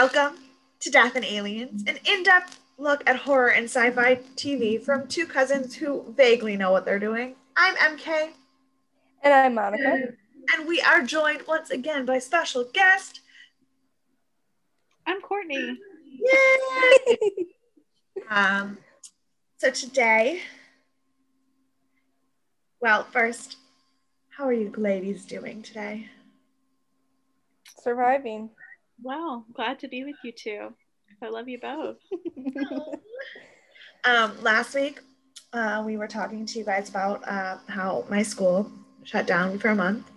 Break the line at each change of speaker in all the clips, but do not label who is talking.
Welcome to Death and Aliens, an in depth look at horror and sci fi TV from two cousins who vaguely know what they're doing. I'm MK,
And I'm Monica.
and we are joined once again by special guest.
I'm Courtney.
Yay! um, so today, well, first, how are you ladies doing today?
Surviving.
Well, glad to be with you too. I love you both.
Um, last week, uh, we were talking to you guys about uh, how my school shut down for a month.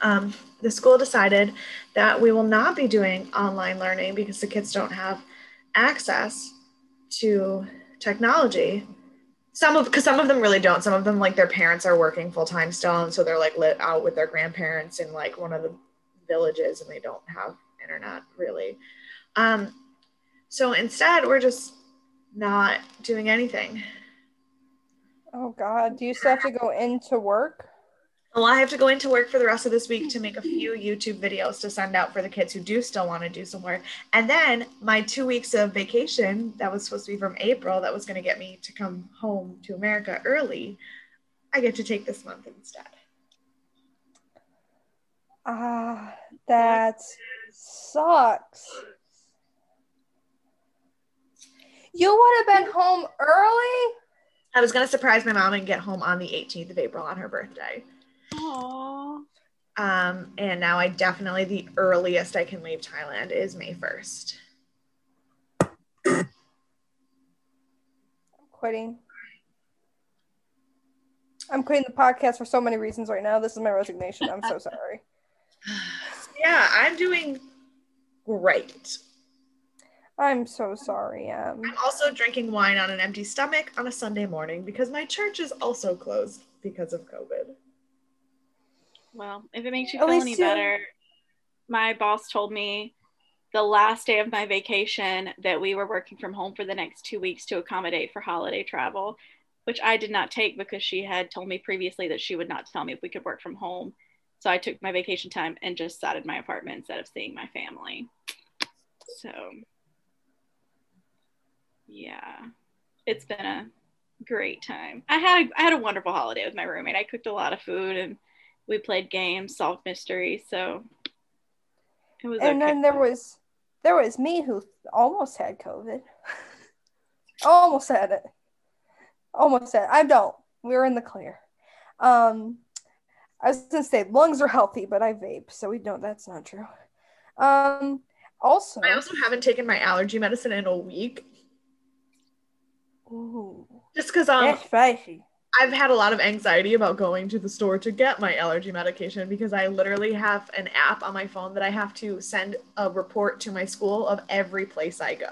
Um, the school decided that we will not be doing online learning because the kids don't have access to technology. Some of because some of them really don't. Some of them like their parents are working full time still, and so they're like lit out with their grandparents in like one of the villages, and they don't have internet really. Um, so instead, we're just not doing anything.
oh God. Do you still have to go into work?
Well, I have to go into work for the rest of this week to make a few YouTube videos to send out for the kids who do still want to do some work. And then my two weeks of vacation that was supposed to be from April, that was going to get me to come home to America early, I get to take this month instead.
Ah, that sucks. You would have been home early?
I was going to surprise my mom and get home on the 18th of April on her birthday.
Aww.
Um, and now I definitely, the earliest I can leave Thailand is May 1st.
I'm quitting. I'm quitting the podcast for so many reasons right now. This is my resignation. I'm so sorry.
Yeah, I'm doing great.
I'm so sorry. Um,
I'm also drinking wine on an empty stomach on a Sunday morning because my church is also closed because of COVID.
Well, if it makes you feel
least
any better, my boss told me the last day of my vacation that we were working from home for the next two weeks to accommodate for holiday travel, which I did not take because she had told me previously that she would not tell me if we could work from home. So I took my vacation time and just sat in my apartment instead of seeing my family. So, yeah, it's been a great time. I had a, I had a wonderful holiday with my roommate. I cooked a lot of food and we played games, solved mysteries. So it was
and
okay.
then there was there was me who almost had COVID. almost had it. Almost had it. I don't. We were in the clear. Um I was gonna say lungs are healthy, but I vape, so we don't that's not true. Um also,
I also haven't taken my allergy medicine in a week
Ooh,
just because um,
that's spicy.
I've had a lot of anxiety about going to the store to get my allergy medication because I literally have an app on my phone that I have to send a report to my school of every place I go.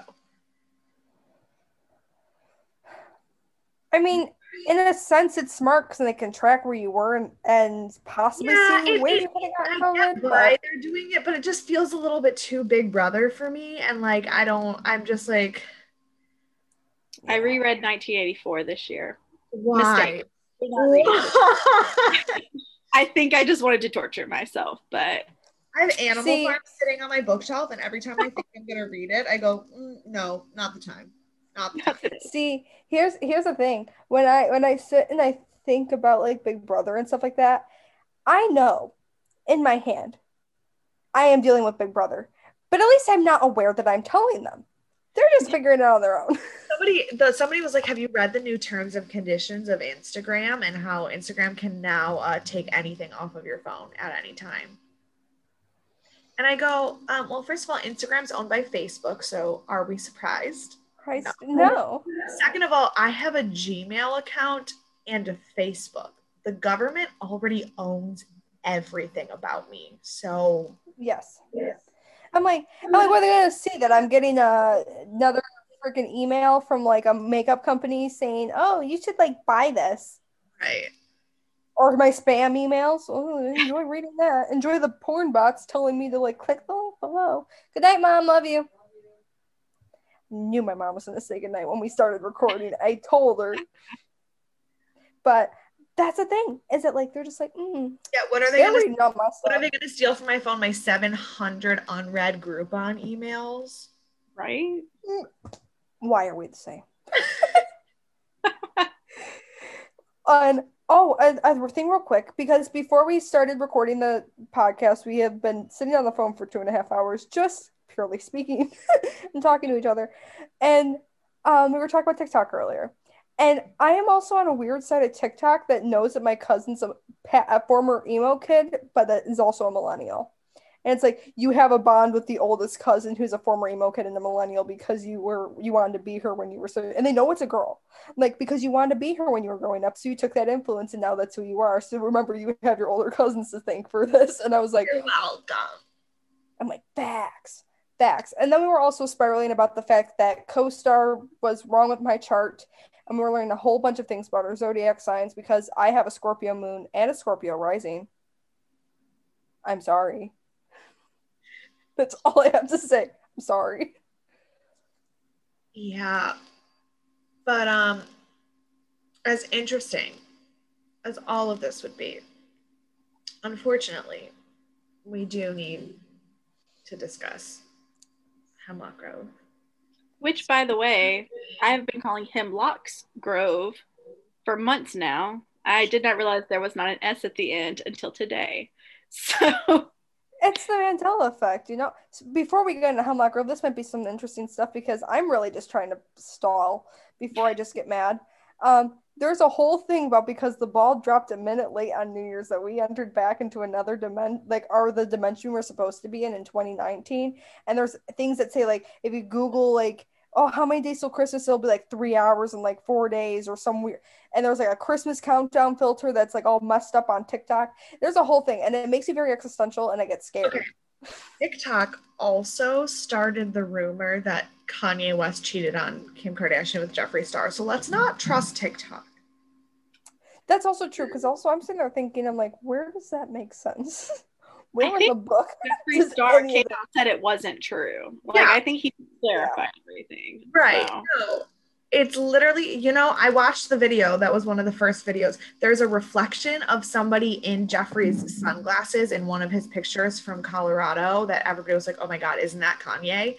I mean, in a sense, it's smart because they can track where you were and, and possibly
Yeah,
see
it-
where
it-
you could have
I
got
get
COVID.
why
But
they're doing it, but it just feels a little bit too big brother for me. And like, I don't, I'm just like,
I reread 1984 this year.
why?
I think I just wanted to torture myself, but
I have Animal
See-
Farm sitting on my bookshelf, and every time I think I'm gonna read it, I go, "Mm, "No, not the time, not the time."
See, here's here's the thing. When I when I sit and I think about like Big Brother and stuff like that, I know in my hand I am dealing with Big Brother. But at least I'm not aware that I'm telling them. They're just figuring it out on their own.
Somebody, the, somebody was like, "Have you read the new terms and conditions of Instagram and how Instagram can now uh, take anything off of your phone at any time?" And I go, um, "Well, first of all, Instagram's owned by Facebook, so are we surprised?"
Christ, no.
Second of all, I have a Gmail account and a Facebook. The government already owns everything about me, so
Yes. I'm like, I'm like, what are they gonna see that I'm getting a, another freaking email from like a makeup company saying, "Oh, you should like buy this,"
right.
or my spam emails. Oh, enjoy reading that. Enjoy the porn bots telling me to like click the link below. Good night, mom. Love you. Knew my mom was gonna say goodnight when we started recording. I told her, but That's the thing. Is it like they're just like, mm,
Yeah, what are they gonna
reading all my
what are they gonna steal from my phone? My 700 unread Groupon emails?
Right?
Why are we the same? and oh, a, a thing real quick because before we started recording the podcast, we have been sitting on the phone for two and a half hours, just purely speaking and talking to each other. And um, we were talking about TikTok earlier. And I am also on a weird side of TikTok that knows that my cousin's a, a former emo kid, but that is also a millennial. And it's like you have a bond with the oldest cousin who's a former emo kid and a millennial because you were you wanted to be her when you were so and they know it's a girl. Like because you wanted to be her when you were growing up. So you took that influence and now that's who you are. So remember you have your older cousins to thank for this. And I was like,
You're welcome.
I'm like, facts, facts. And then we were also spiraling about the fact that co-star was wrong with my chart. And we were learning a whole bunch of things about our zodiac signs because I have a Scorpio moon and a Scorpio rising. I'm sorry. That's all I have to say. I'm sorry.
Yeah. But um as interesting as all of this would be, unfortunately, we do need to discuss Hemlock Grove.
Which, by the way, I've been calling Hemlocks Grove for months now. I did not realize there was not an S at the end until today. So,
It's the Mandela effect, you know. So before we get into Hemlock Grove, this might be some interesting stuff because I'm really just trying to stall before I just get mad. Um, there's a whole thing about because the ball dropped a minute late on New Year's that we entered back into another dimension, like are the dimension we're supposed to be in in 2019. And there's things that say like if you Google like oh how many days till Christmas it'll be like three hours and like four days or some weird. And there's like a Christmas countdown filter that's like all messed up on TikTok. There's a whole thing, and it makes me very existential, and I get scared.
Okay. TikTok also started the rumor that Kanye West cheated on Kim Kardashian with Jeffree Star. So let's not trust TikTok.
That's also true because also I'm sitting there thinking, I'm like, where does that make sense? Where
I
in the book?
Jeffree Star came out and said it wasn't true. Like,
Yeah.
I think he clarified everything.
Right.
So.
No. It's literally, you know, I watched the video. That was one of the first videos. There's a reflection of somebody in Jeffree's sunglasses in one of his pictures from Colorado that everybody was like, oh my God, isn't that Kanye?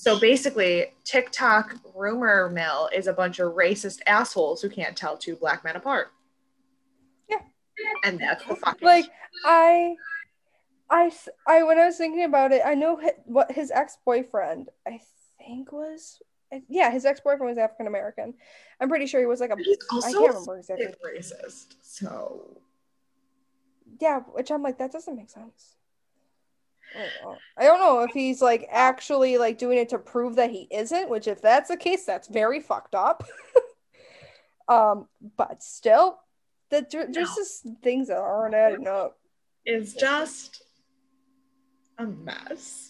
So basically, TikTok rumor mill is a bunch of racist assholes who can't tell two black men apart.
Yeah.
And that's the fucking
Like I, I, I when I was thinking about it, I know hi- what his ex boyfriend, I think was, yeah, his ex boyfriend was African American. I'm pretty sure he was like a,
He's
I
also
can't remember exactly.
racist. So
Yeah, which I'm like, that doesn't make sense. I don't know. I don't know if he's like actually like doing it to prove that he isn't, which if that's the case, that's very fucked up. um, but still, that there- there's
No.
just things that aren't adding up.
is just a mess.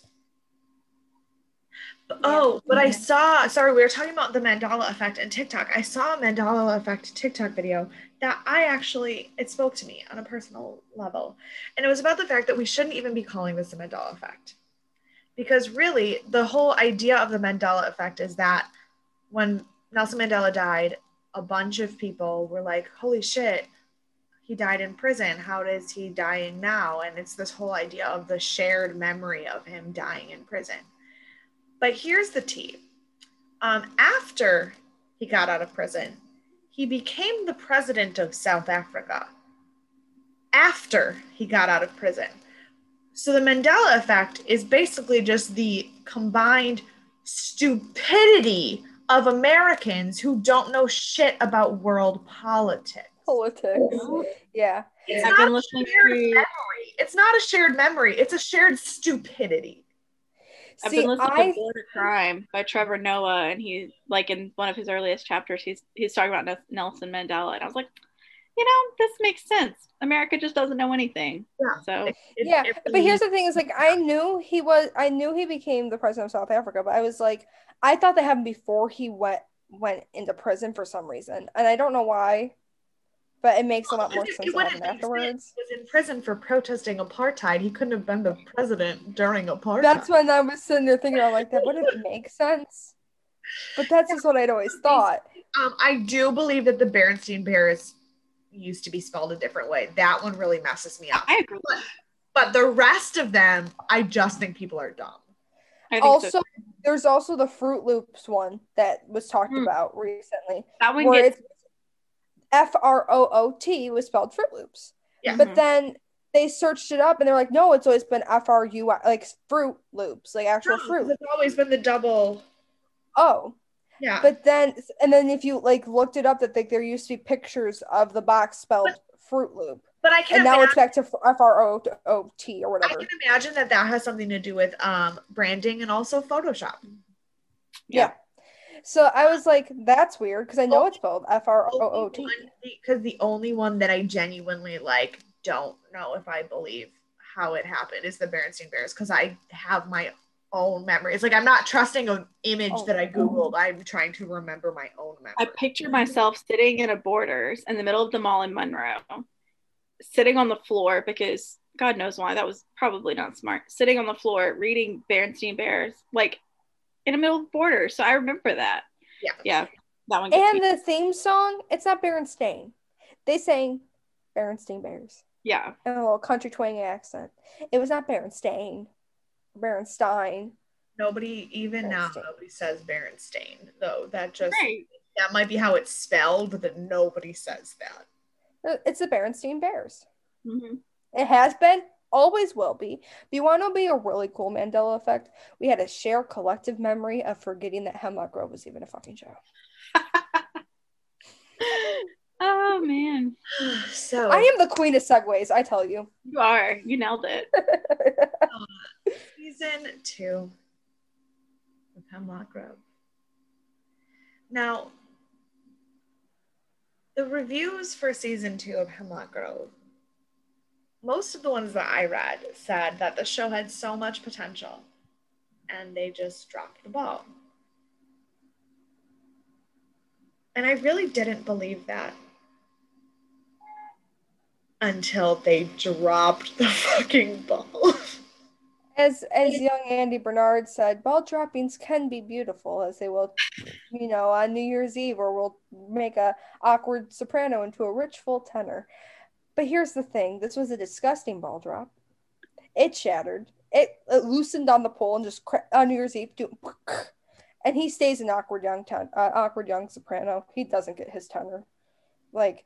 Oh, but I saw, sorry, we were talking about the mandala effect and TikTok. I saw a mandala effect TikTok video that I actually, it spoke to me on a personal level. And it was about the fact that we shouldn't even be calling this a mandala effect. Because really, the whole idea of the mandala effect is that when Nelson Mandela died, a bunch of people were like, holy shit, he died in prison. How is he dying now? And it's this whole idea of the shared memory of him dying in prison. But here's the tea. Um, after he got out of prison, he became the president of South Africa. After he got out of prison. So the Mandela effect is basically just the combined stupidity of Americans who don't know shit about world politics.
Politics. Yeah.
It's
I've
not
been
a
listening
shared
to-
memory. It's not a shared memory. It's a shared stupidity.
I've
See,
been listening
I
to Born a Crime by Trevor Noah, and he like in one of his earliest chapters, he's he's talking about Nel- Nelson Mandela, and I was like, you know, this makes sense. America just doesn't know anything.
Yeah.
So
It- it-
yeah,
it
but here's the thing: is like I knew he was, I knew he became the president of South Africa, but I was like, I thought that happened before he went went into prison for some reason, and I don't know why, but it makes a lot more
It- it
sense that
wouldn't
happened afterwards.
He was in prison for protesting apartheid. He couldn't have been the president during apartheid.
That's when I was sitting there thinking, I'm like, that wouldn't make sense. But that's just what I'd always thought.
um, I do believe that the Berenstein Bears used to be spelled a different way. That one really messes me up.
I agree.
But, but the rest of them, I just think people are dumb.
Also,
so.
there's also the Fruit Loops one that was talked
Hmm.
about recently,
that one gets
it's F R O O T was spelled Fruit Loops.
Yeah.
But
Mhm.
then they searched it up and they're like, no, it's always been F R U I, like Fruit Loops, like actual
No,
fruit.
It's always been the double.
Oh,
Yeah.
but then and then if you like looked it up, that like there used to be pictures of the box spelled Fruit Loop,
But I can
and now
imagine,
it's back to F R O O T or whatever.
I can imagine that that has something to do with um branding and also Photoshop.
Yeah. So I was like, that's weird because I know it's spelled F R O O T.
Because the only one that I genuinely like don't know if I believe how it happened is the Berenstain Bears because I have my own memories. Like I'm not trusting an image
Oh.
that I oh. googled. I'm trying to remember my own memory.
I picture myself sitting in a Borders in the middle of the mall in Monroe, sitting on the floor because God knows why that was probably not smart. Sitting on the floor reading Berenstein Bears, like in the middle of Borders. So I remember that.
Yeah.
yeah, that one.
And
me.
the theme song, it's not Berenstain. They sang Berenstain Bears
yeah,
in a little country twangy accent. It was not Berenstain, Berenstein.
Nobody even now nobody says Berenstain though. That just
right.
that might be how it's spelled, but nobody says that.
Uh, It's the Berenstain Bears.
hmm
It has been, always will be. But you want to be a really cool Mandela effect? We had a shared collective memory of forgetting that Hemlock Grove was even a fucking show.
oh man,
So
I am the queen of segues, I tell you.
you are. You nailed it.
Uh, season two of Hemlock Grove. Now, the reviews for season two of Hemlock Grove, most of the ones that I read said that the show had so much potential and they just dropped the ball. And I really didn't believe that until they dropped the fucking ball.
As as young Andy Bernard said, ball droppings can be beautiful, as they will, you know, on New Year's Eve, or we'll make a awkward soprano into a rich full tenor. But here's the thing: this was a disgusting ball drop. It shattered. It, it loosened on the pole and just cra- on New Year's Eve, and he stays an awkward young ten, uh, awkward young soprano. He doesn't get his tenor, like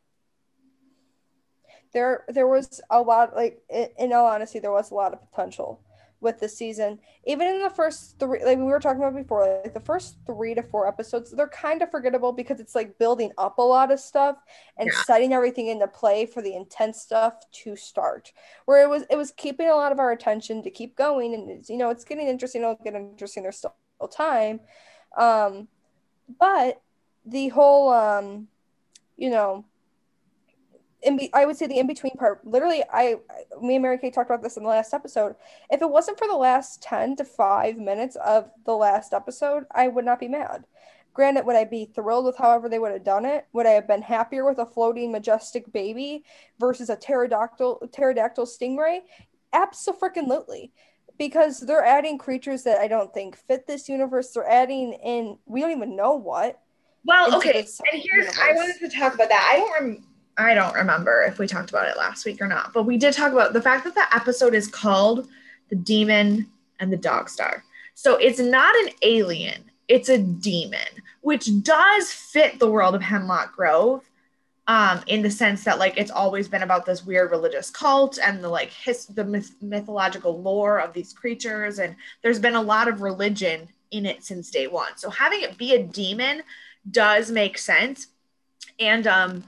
there there was a lot like i- in all honesty there was a lot of potential with the season even in the first three like we were talking about before like the first three to four episodes they're kind of forgettable because it's like building up a lot of stuff and
Yeah.
setting everything into play for the intense stuff to start where it was it was keeping a lot of our attention to keep going and it's, you know it's getting interesting it'll get interesting there's still time um but the whole um you know in be- I would say the in between part. Literally, I me and Mary Kay talked about this in the last episode. If it wasn't for the last ten to five minutes of the last episode, I would not be mad. Granted, would I be thrilled with however they would have done it? Would I have been happier with a floating majestic baby versus a pterodactyl pterodactyl stingray? Absolutely. Because they're adding creatures that I don't think fit this universe. They're adding in we don't even know what.
Well, okay, and here's I wanted to talk about that. I don't rem- I don't remember if we talked about it last week or not, but we did talk about the fact that the episode is called "The Demon and the Dog Star." So it's not an alien; it's a demon, which does fit the world of Hemlock Grove, um, in the sense that like it's always been about this weird religious cult and the like his the myth- mythological lore of these creatures, and there's been a lot of religion in it since day one. So having it be a demon does make sense. And um,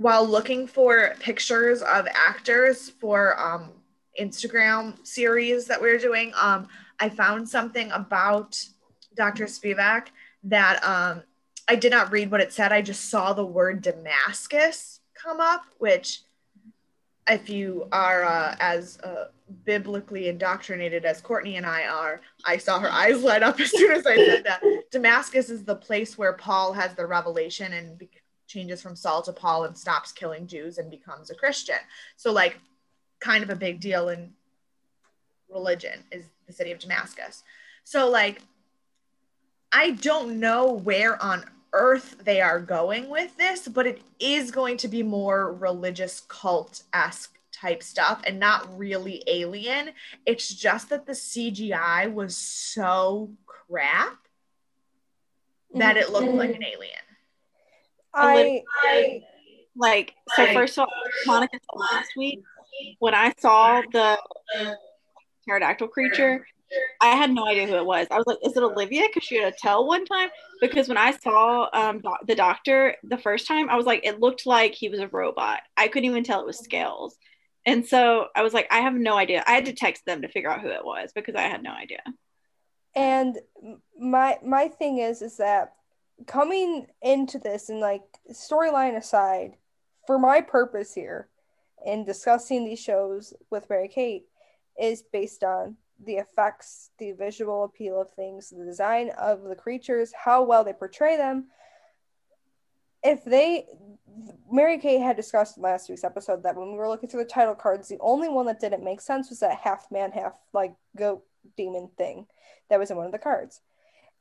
while looking for pictures of actors for um, Instagram series that we are doing, um, I found something about Dr. Spivak that um, I did not read what it said. I just saw the word Damascus come up, which, if you are uh, as uh, biblically indoctrinated as Courtney and I are, I saw her eyes light up as soon as I said that. Damascus is the place where Paul has the revelation and changes from Saul to Paul and stops killing Jews and becomes a Christian. So, like, kind of a big deal in religion is the city of Damascus. So, like, I don't know where on earth they are going with this, but it is going to be more religious cult esque type stuff and not really alien. It's just that the CGI was so crap that mhm. it looked like an alien.
I,
I like so first of all, Monica last week when I saw the pterodactyl creature, I had no idea who it was. I was like, "Is it Olivia?" Because she had a tell one time. Because when I saw um, the doctor the first time, I was like, it looked like he was a robot. I couldn't even tell it was scales. And so I was like, I have no idea. I had to text them to figure out who it was because I had no idea.
And my my thing is is that coming into this and like storyline aside, for my purpose here in discussing these shows with Mary Kate is based on the effects, the visual appeal of things, the design of the creatures, how well they portray them. If they, Mary Kay had discussed in last week's episode that when we were looking through the title cards, the only one that didn't make sense was that half man, half like goat demon thing that was in one of the cards.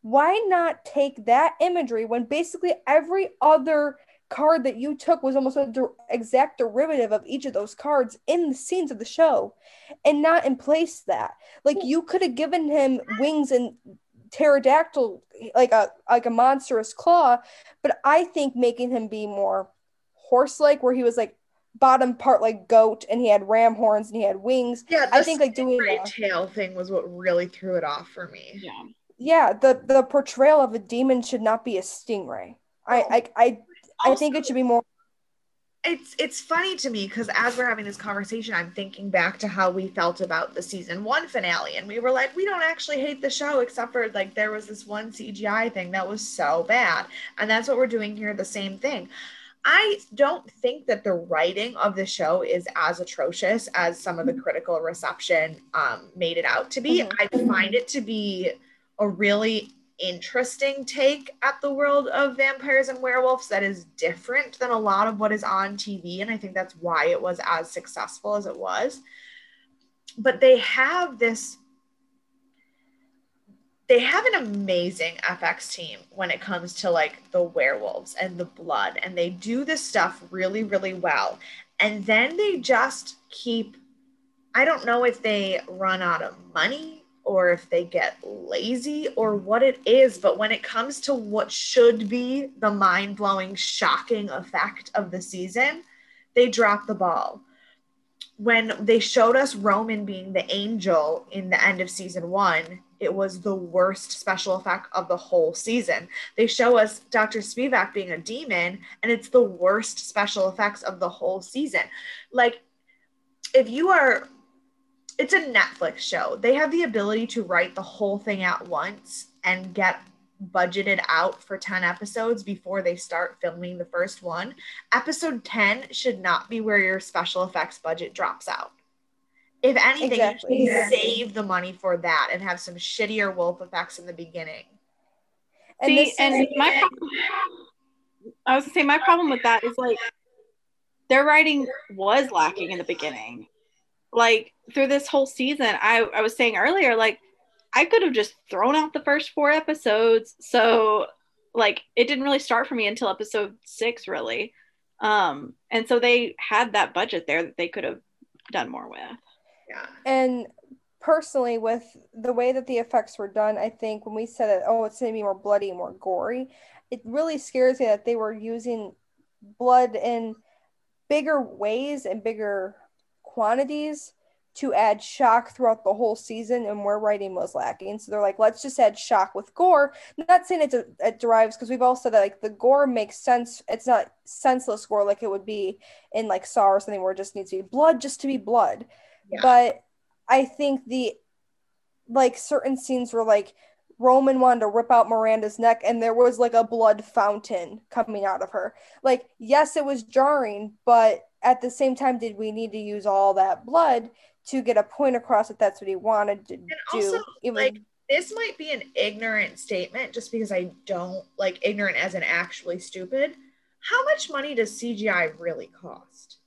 Why not take that imagery when basically every other card that you took was almost an der- exact derivative of each of those cards in the scenes of the show and not in place that like you could have given him wings and pterodactyl like a like a monstrous claw but i think making him be more horse like where he was like bottom part like goat and he had ram horns and he had wings
Yeah,
i think like doing
the tail thing was what really threw it off for me.
Yeah.
Yeah the the portrayal of a demon should not be a stingray. I i i, I think it should be more
it's it's funny to me because as we're having this conversation i'm thinking back to how we felt about the season one finale and we were like we don't actually hate the show except for like there was this one cgi thing that was so bad and that's what we're doing here the same thing. I don't think that the writing of the show is as atrocious as some of the critical reception um, made it out to be.
Mhm.
i find it to be a really interesting take at the world of vampires and werewolves that is different than a lot of what is on TV. And I think that's why it was as successful as it was. But they have this, they have an amazing FX team when it comes to like the werewolves and the blood. And they do this stuff really, really well. And then they just keep, I don't know if they run out of money or if they get lazy or what it is. But when it comes to what should be the mind blowing, shocking effect of the season, they drop the ball. When they showed us Roman being the angel in the end of season one, it was the worst special effect of the whole season. They show us Dr. Spivak being a demon, and it's the worst special effects of the whole season. Like, if you are it's a Netflix show. They have the ability to write the whole thing at once and get budgeted out for 10 episodes before they start filming the first one. Episode 10 should not be where your special effects budget drops out. If anything,
Exactly.
you should save the money for that and have some shittier wolf effects in the beginning.
and
See, and my problem, I was gonna say my problem with that is like their writing was lacking in the beginning. Like through this whole season, I, I was saying earlier, like I could have just thrown out the first four episodes. So like it didn't really start for me until episode six, really. Um, and so they had that budget there that they could have done more with.
Yeah.
and personally with the way that the effects were done i think when we said that oh it's going to be more bloody more gory it really scares me that they were using blood in bigger ways and bigger quantities to add shock throughout the whole season and where writing was lacking so they're like let's just add shock with gore I'm not saying it, de- it derives because we've all said that like the gore makes sense it's not senseless gore like it would be in like saw or something where it just needs to be blood just to be blood
Yeah.
but I think the like certain scenes were like Roman wanted to rip out Miranda's neck and there was like a blood fountain coming out of her. Like, yes, it was jarring, but at the same time, did we need to use all that blood to get a point across if that's what he wanted to do?
also,
Even-
like, this might be an ignorant statement just because I don't like ignorant as in actually stupid. How much money does CGI really cost?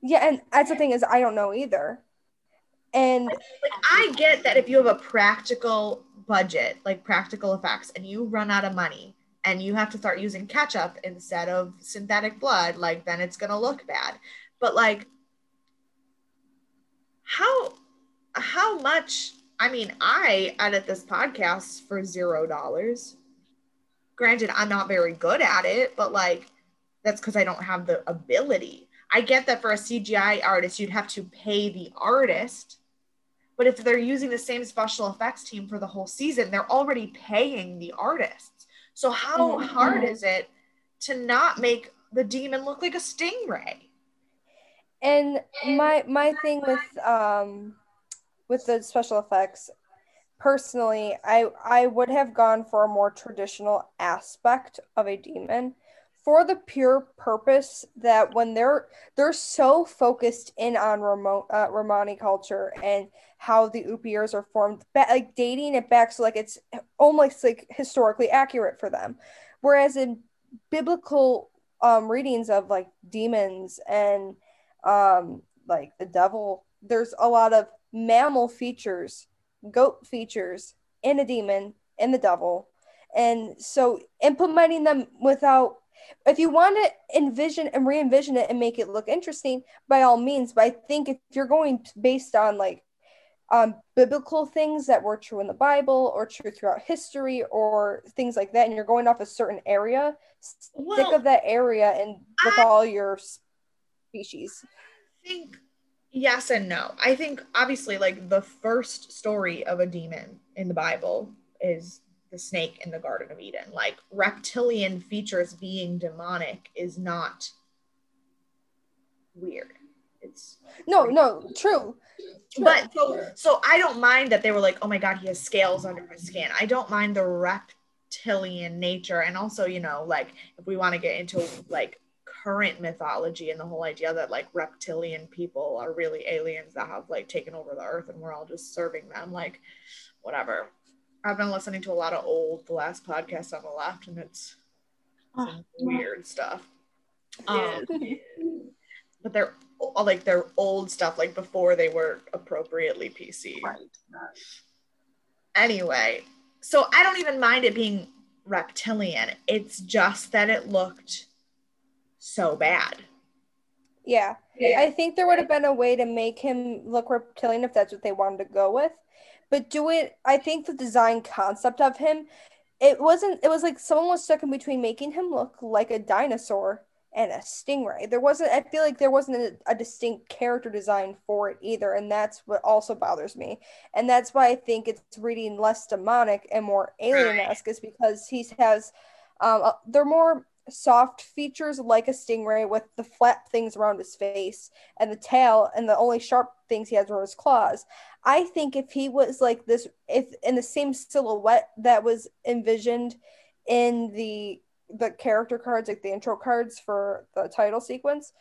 yeah, and that's the thing is I don't know either. And
like I get that if you have a practical budget, like practical effects, and you run out of money, and you have to start using ketchup instead of synthetic blood, like then it's gonna look bad. But like how how much I mean, I edit this podcast for zero dollars. Granted, I'm not very good at it, but like that's because I don't have the ability. I get that for a CGI artist, you'd have to pay the artist. But if they're using the same special effects team for the whole season, they're already paying the artists. So how mm-hmm. hard is it to not make the demon look like a stingray?
And my my thing with um with the special effects, personally, I I would have gone for a more traditional aspect of a demon for the pure purpose that when they're they're so focused in on uh, Romani culture and how the Upirs are formed, like dating it back so like it's almost like historically accurate for them, whereas in biblical um, readings of like demons and um, like the devil, there's a lot of mammal features, goat features in a demon in the devil, and so implementing them without if you want to envision and re-envision it and make it look interesting by all means but i think if you're going based on like um, biblical things that were true in the bible or true throughout history or things like that and you're going off a certain area well, stick of that area and with I, all your species.
i think yes and no. I think obviously like the first story of a demon in the bible is the snake in the Garden of Eden. Like reptilian features being demonic is not weird. It's
no, no, true.
true. But so so I don't mind that they were like, oh my god, he has scales under his skin. I don't mind the reptilian nature, and also you know like if we want to get into like current mythology and the whole idea that like reptilian people are really aliens that have like taken over the earth and we're all just serving them like whatever I've been listening to a lot of old the last podcast on the left, and it's some weird stuff. Um, but they're like they're old stuff, like before they were appropriately PC. Right. Anyway, so I don't even mind it being reptilian. It's just that it looked so bad.
Yeah. yeah. I think there would have been a way to make him look reptilian if that's what they wanted to go with but do it i think the design concept of him it wasn't it was like someone was stuck in between making him look like a dinosaur and a stingray. There wasn't i feel like there wasn't a, a distinct character design for it either and that's what also bothers me. And that's why i think it's reading less demonic and more alien-esque is because he has um, they're more soft features like a stingray with the flat things around his face and the tail and the only sharp things he has are his claws. I think if he was like this if in the same silhouette that was envisioned in the the character cards like the intro cards for the title sequence,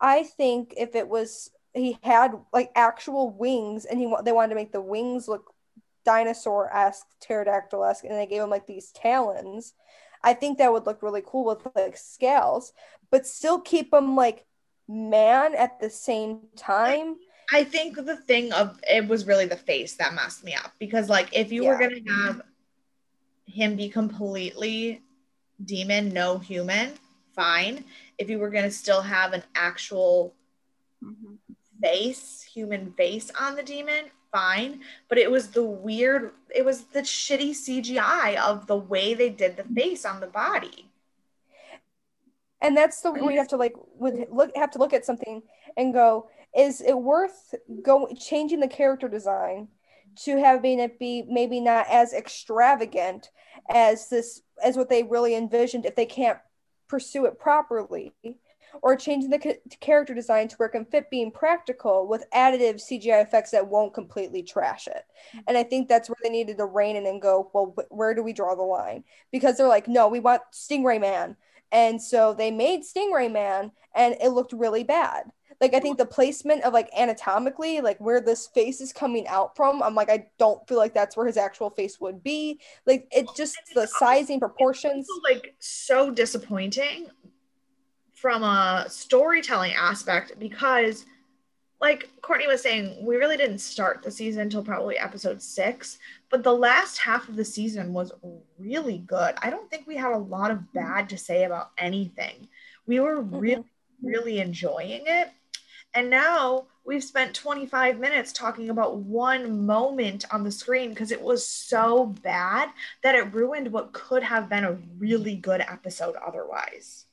I think if it was he had like actual wings and he they wanted to make the wings look dinosaur-esque, pterodactyl-esque and they gave him like these talons I think that would look really cool with like scales, but still keep them like man at the same time.
I think the thing of it was really the face that messed me up because like if you yeah. were gonna have him be completely demon, no human, fine. If you were gonna still have an actual mm-hmm. face, human face on the demon, fine, but it was the weird, it was the shitty CGI of the way they did the face on the body.
And that's the way we have to like would look have to look at something and go, is it worth going changing the character design to having it be maybe not as extravagant as this as what they really envisioned if they can't pursue it properly or changing the character design to where it can fit being practical with additive CGI effects that won't completely trash it. Mm-hmm. And I think that's where they needed to rein in and go, well, where do we draw the line? Because they're like, no, we want Stingray Man. And so they made Stingray Man and it looked really bad. Like I think the placement of like anatomically, like where this face is coming out from, I'm like, I don't feel like that's where his actual face would be. Like it just the sizing proportions.
like so disappointing from a storytelling aspect because like Courtney was saying, we really didn't start the season until probably episode six, but the last half of the season was really good. I don't think we had a lot of bad to say about anything. We were really, mm-hmm. really enjoying it. And now we've spent 25 minutes talking about one moment on the screen because it was so bad that it ruined what could have been a really good episode otherwise.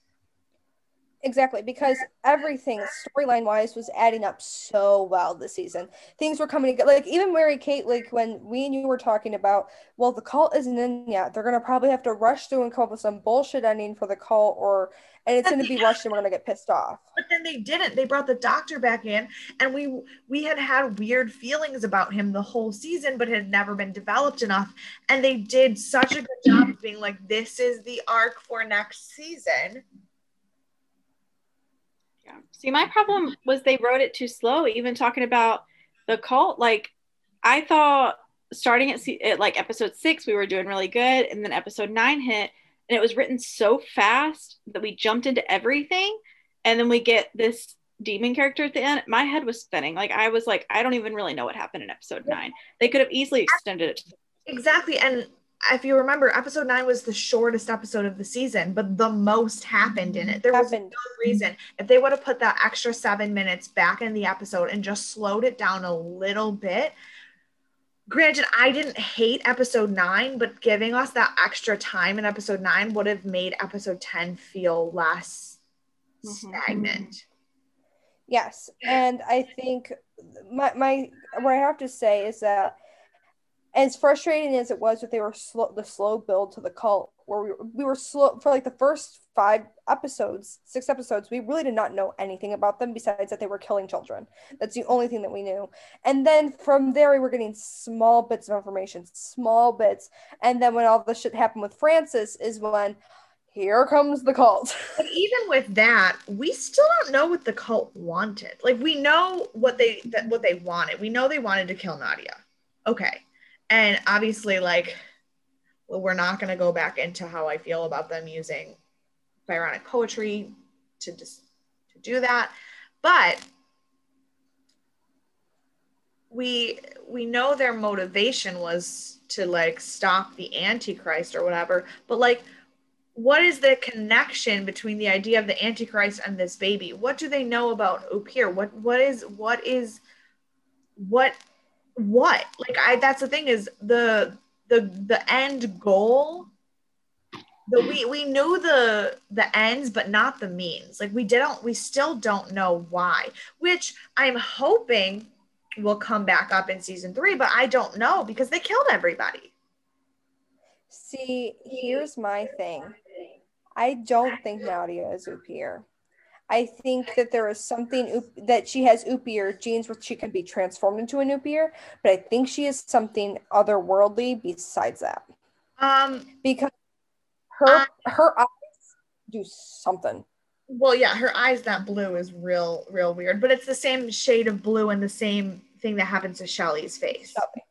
Exactly, because everything storyline wise was adding up so well this season. Things were coming together. Like even Mary Kate, like when we and you were talking about, well, the cult isn't in yet. They're gonna probably have to rush through and come up with some bullshit ending for the cult, or and it's gonna be rushed, and we're gonna get pissed off.
But then they didn't. They brought the doctor back in, and we we had had weird feelings about him the whole season, but had never been developed enough. And they did such a good job of being like, this is the arc for next season.
See, my problem was they wrote it too slow. Even talking about the cult, like I thought starting at, at like episode six, we were doing really good, and then episode nine hit, and it was written so fast that we jumped into everything, and then we get this demon character at the end. My head was spinning. Like I was like, I don't even really know what happened in episode nine. They could have easily extended it.
Exactly, and if you remember, episode nine was the shortest episode of the season, but the most happened in it. There happened. was no reason. If they would have put that extra seven minutes back in the episode and just slowed it down a little bit, granted, I didn't hate episode nine, but giving us that extra time in episode nine would have made episode 10 feel less mm-hmm. stagnant.
Yes. And I think my, my, what I have to say is that as frustrating as it was that they were slow, the slow build to the cult, where we were, we were slow for like the first five episodes, six episodes, we really did not know anything about them besides that they were killing children. That's the only thing that we knew. And then from there, we were getting small bits of information, small bits. And then when all the shit happened with Francis, is when here comes the cult.
But even with that, we still don't know what the cult wanted. Like we know what they that what they wanted. We know they wanted to kill Nadia. Okay and obviously like well, we're not going to go back into how i feel about them using Byronic poetry to just to do that. But we we know their motivation was to like stop the antichrist or whatever. But like what is the connection between the idea of the antichrist and this baby? What do they know about Upir? what what is what is what what? Like i that's the thing is the the the end goal the we we knew the the ends but not the means. Like we didn't we still don't know why which i'm hoping will come back up in season three but i don't know because they killed everybody.
See here's my thing. I don't think nadia is Upir. I think that there is something that she has Upir genes where she can be transformed into an Upir, but I think she is something otherworldly besides that.
Um,
because her uh, her eyes do something.
Well, yeah, her eyes that blue is real real weird, but it's the same shade of blue and the same thing that happens to Shelly's face. Shelly.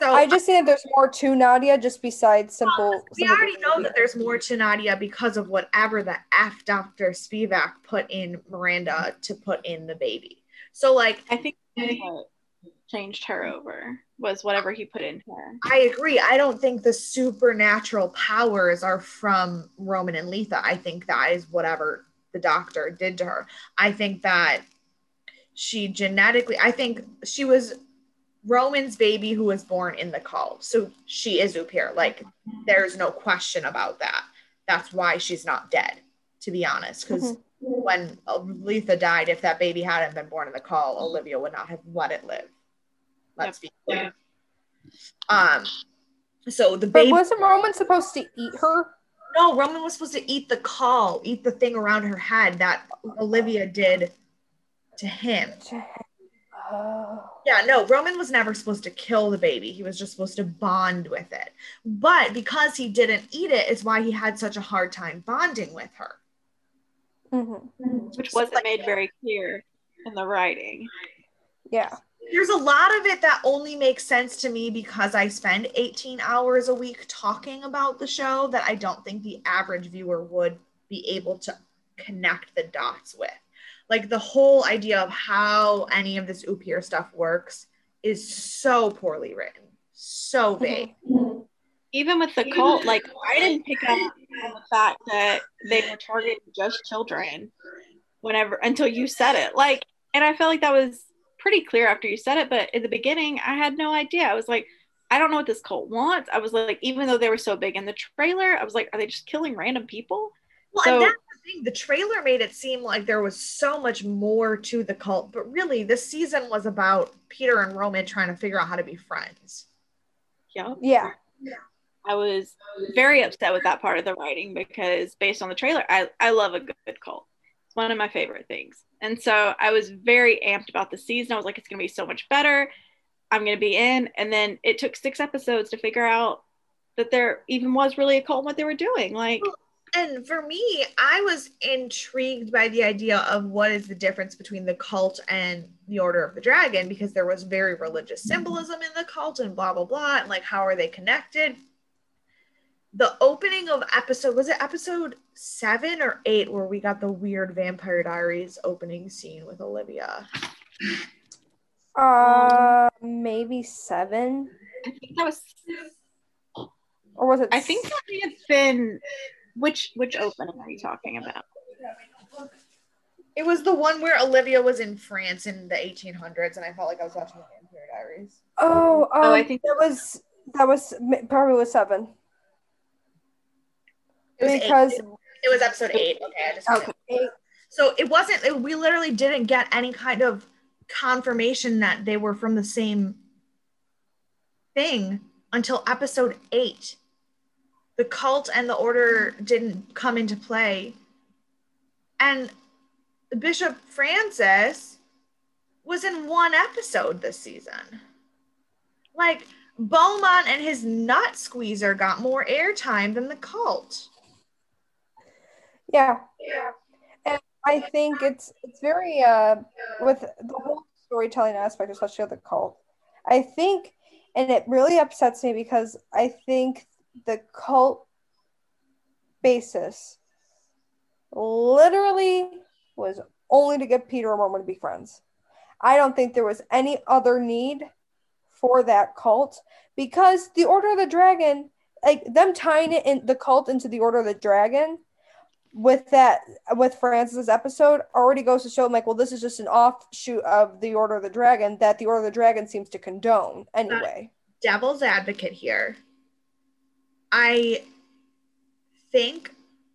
So I just think there's more to Nadia just besides simple. Well,
we
simple
already know that there's more to Nadia because of whatever the F Dr. Spivak put in Miranda to put in the baby. So like
I think what changed her over was whatever he put in her.
I agree. I don't think the supernatural powers are from Roman and Letha. I think that is whatever the doctor did to her. I think that she genetically I think she was Roman's baby who was born in the cult. So she is Upir. Like there's no question about that. That's why she's not dead, to be honest. Because mm-hmm. when Letha died, if that baby hadn't been born in the caul, Olivia would not have let it live. Let's be clear. Um so the baby
But wasn't Roman supposed to eat her?
No, Roman was supposed to eat the caul, eat the thing around her head that Olivia did to him. To him. Oh. Yeah, no, Roman was never supposed to kill the baby. He was just supposed to bond with it. But because he didn't eat it, is why he had such a hard time bonding with her.
Mm-hmm.
Which wasn't made very clear in the writing.
Yeah.
There's a lot of it that only makes sense to me because I spend 18 hours a week talking about the show that I don't think the average viewer would be able to connect the dots with. Like the whole idea of how any of this Upir stuff works is so poorly written, so mm-hmm. vague.
Even with the cult, like I didn't pick up on the fact that they were targeting just children whenever until you said it. Like, and I felt like that was pretty clear after you said it, but in the beginning, I had no idea. I was like, I don't know what this cult wants. I was like, even though they were so big in the trailer, I was like, are they just killing random people?
Well, so, and that's thing. The trailer made it seem like there was so much more to the cult, but really, this season was about Peter and Roman trying to figure out how to be friends.
Yeah.
Yeah.
I was very upset with that part of the writing because based on the trailer, I, I love a good cult. It's one of my favorite things. And so I was very amped about the season. I was like, it's going to be so much better. I'm going to be in. And then it took six episodes to figure out that there even was really a cult and what they were doing. Like,
and for me, I was intrigued by the idea of what is the difference between the cult and the Order of the Dragon because there was very religious symbolism in the cult and blah, blah, blah. And like, how are they connected? The opening of episode was it episode seven or eight where we got the weird Vampire Diaries opening scene with Olivia?
Uh, maybe seven.
I think that was,
or was it?
I think that may have been. Which which opening are you talking about?
It was the one where Olivia was in France in the 1800s, and I felt like I was watching the Vampire Diaries.
Oh, um, oh, I think that was that was probably was seven.
It was because eight. it was episode eight. Okay, I just okay. Eight. So it wasn't. It, we literally didn't get any kind of confirmation that they were from the same thing until episode eight. The cult and the order didn't come into play. And Bishop Francis was in one episode this season. Like, Beaumont and his nut squeezer got more airtime than the cult.
Yeah. Yeah. And I think it's it's very uh with the whole storytelling aspect, especially of the cult. I think, and it really upsets me because I think the cult basis literally was only to get Peter and Roman to be friends. I don't think there was any other need for that cult because the Order of the Dragon, like them tying it in the cult into the Order of the Dragon, with that with Francis's episode already goes to show I'm like, well, this is just an offshoot of the Order of the Dragon that the Order of the Dragon seems to condone anyway.
devil's advocate here. I think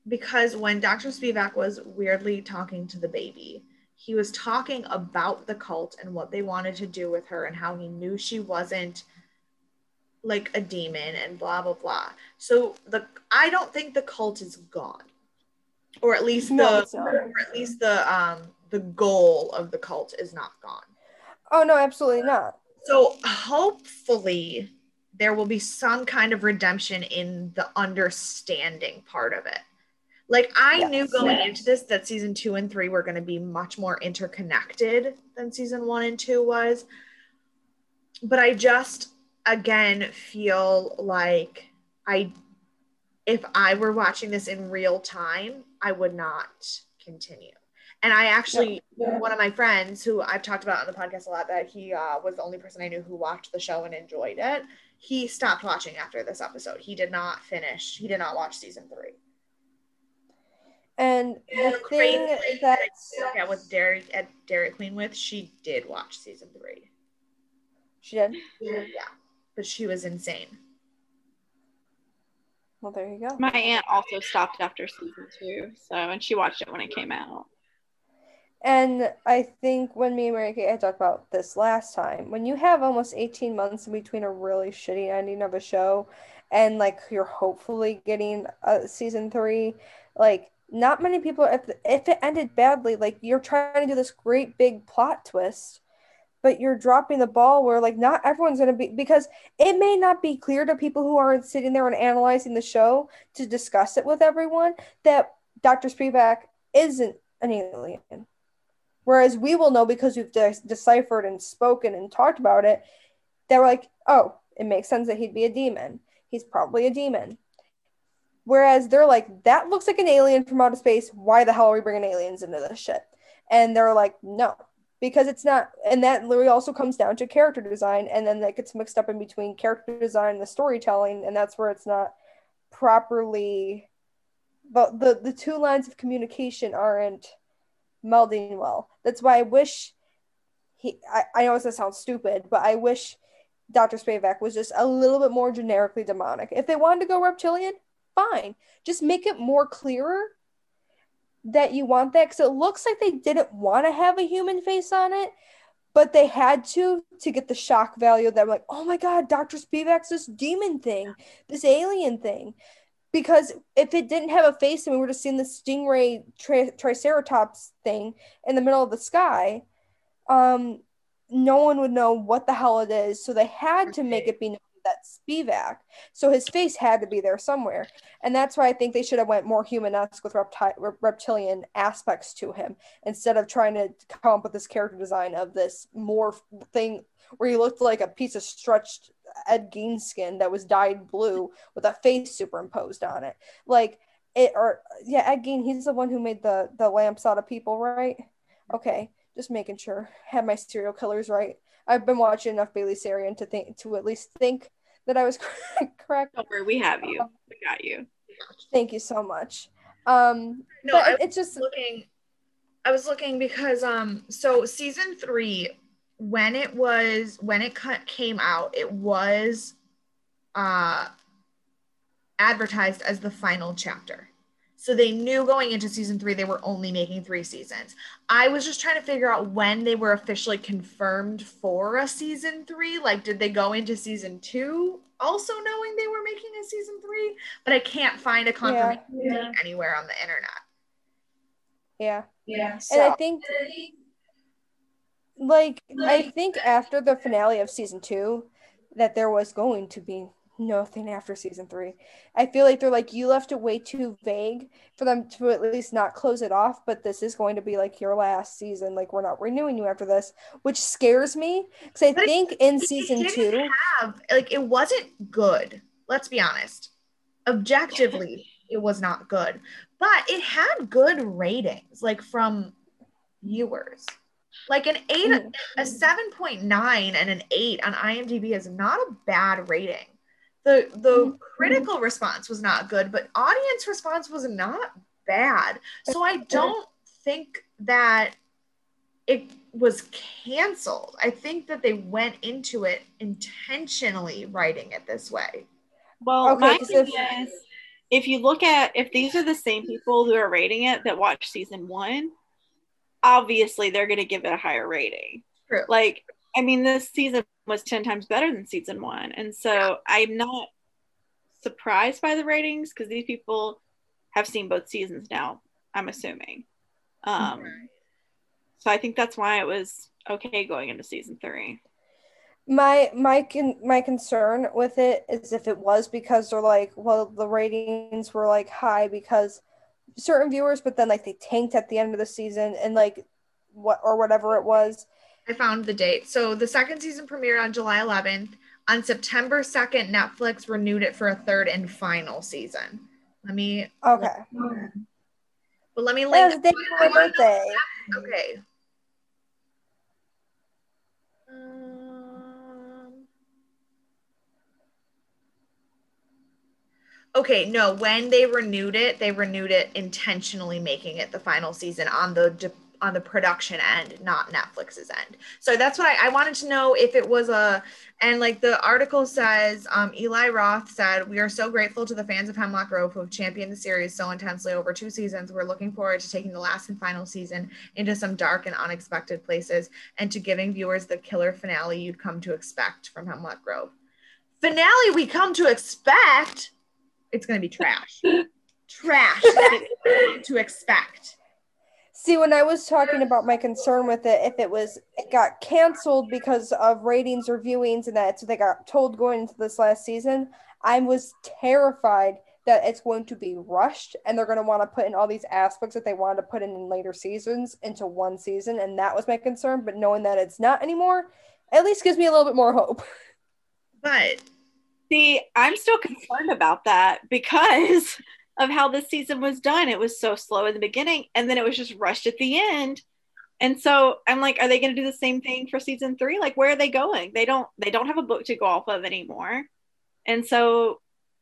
because when Dr. Spivak was weirdly talking to the baby, he was talking about the cult and what they wanted to do with her and how he knew she wasn't like a demon and blah blah blah. So the I don't think the cult is gone or at least no, or at least the um the goal of the cult is not gone.
Oh no, absolutely not.
So hopefully there will be some kind of redemption in the understanding part of it. Like I yes, knew going yes. into this that season 2 and 3 were going to be much more interconnected than season 1 and 2 was. But I just again feel like I if I were watching this in real time, I would not continue. And I actually, yeah. one of my friends who I've talked about on the podcast a lot, that he uh, was the only person I knew who watched the show and enjoyed it. He stopped watching after this episode. He did not finish. He did not watch season three.
And the thing that
yeah, with Dairy at Dairy Queen with, she did watch season three.
She did.
Yeah, but she was insane.
Well, there you go.
My aunt also stopped after season two, so and she watched it when it came out.
And I think when me and Mary Kate had talked about this last time, when you have almost 18 months in between a really shitty ending of a show and like you're hopefully getting a season three, like not many people, if, if it ended badly, like you're trying to do this great big plot twist but you're dropping the ball where like not everyone's going to be because it may not be clear to people who aren't sitting there and analyzing the show to discuss it with everyone that Dr. Spivak isn't an alien. Whereas we will know because we've de- deciphered and spoken and talked about it that we're like, oh, it makes sense that he'd be a demon. He's probably a demon. Whereas they're like, that looks like an alien from outer space. Why the hell are we bringing aliens into this shit? and they're like no because it's not and that literally also comes down to character design and then that gets mixed up in between character design and the storytelling and that's where it's not properly but the the two lines of communication aren't melding well that's why i wish he i, I know this sounds stupid but i wish dr spivak was just a little bit more generically demonic if they wanted to go reptilian fine just make it more clearer that you want that because it looks like they didn't want to have a human face on it, but they had to to get the shock value that like, oh my god, Dr. Spivak's this demon thing, this alien thing. Because if it didn't have a face and we were just seeing the stingray tri- triceratops thing in the middle of the sky, um, no one would know what the hell it is. So they had to make it be known that Spivak. So his face had to be there somewhere. And that's why I think they should have went more human-esque with repti- reptilian aspects to him instead of trying to come up with this character design of this more thing where he looked like a piece of stretched Ed Gein skin that was dyed blue with a face superimposed on it. Like it or yeah, Ed Gein, he's the one who made the the lamps out of people, right? Okay, just making sure. Have my serial killers right. I've been watching enough Bailey Sarian to think to at least think that I was correct.
Don't worry, we have you. We got you.
Thank you so much. Um,
no, I, it's just looking. I was looking because um, so season three, when it was when it cut, came out, it was uh advertised as the final chapter. So they knew going into season three, they were only making three seasons. I was just trying to figure out when they were officially confirmed for a season three. Like, did they go into season two also knowing they were making a season three? But I can't find a confirmation yeah, yeah. anywhere on the internet.
Yeah. Yeah. So. And I think, like, I think after the finale of season two, that there was going to be nothing after season three. I feel like they're like you left it way too vague for them to at least not close it off. But this is going to be like your last season. Like we're not renewing you after this, which scares me because I but think it, in season two,
have like it wasn't good. Let's be honest. Objectively, it was not good, but it had good ratings, like from viewers. Like an eight, mm-hmm. a 7.9 and an eight on IMDb is not a bad rating. The the mm-hmm. critical response was not good but audience response was not bad. So i don't think that it was canceled. I think that they went into it intentionally writing it this way.
Well okay, my if, is if you look at if these are the same people who are rating it that watch season one obviously they're going to give it a higher rating True. like I mean, this season was 10 times better than season one. And so I'm not surprised by the ratings because these people have seen both seasons now, I'm assuming. Um, So I think that's why it was okay going into season three.
My my con- my concern with it is if it was because they're like, well, the ratings were like high because certain viewers, but then like they tanked at the end of the season and like what or whatever it was
I found the date. So the second season premiered on July 11th. On September 2nd, Netflix renewed it for a third and final season. Let me.
Okay.
But let me link.
Yes, day my birthday.
Okay. Um, okay, no, when they renewed it, they renewed it intentionally making it the final season on the de- on the production end, not Netflix's end. So that's what I, I wanted to know if it was a, and like the article says, um, Eli Roth said, We are so grateful to the fans of Hemlock Grove who have championed the series so intensely over two seasons. We're looking forward to taking the last and final season into some dark and unexpected places and to giving viewers the killer finale you'd come to expect from Hemlock Grove. Finale we come to expect, it's going to be trash. trash to expect.
See, when I was talking about my concern with it, if it was it got canceled because of ratings or viewings and that so they got told going into this last season, I was terrified that it's going to be rushed and they're going to want to put in all these aspects that they wanted to put in in later seasons into one season and that was my concern but knowing that it's not anymore at least gives me a little bit more hope
but
see i'm still concerned about that because of how this season was done. It was so slow in the beginning and then it was just rushed at the end. And so I'm like, are they going to do the same thing for season three? Like, where are they going? They don't. They don't have a book to go off of anymore. And so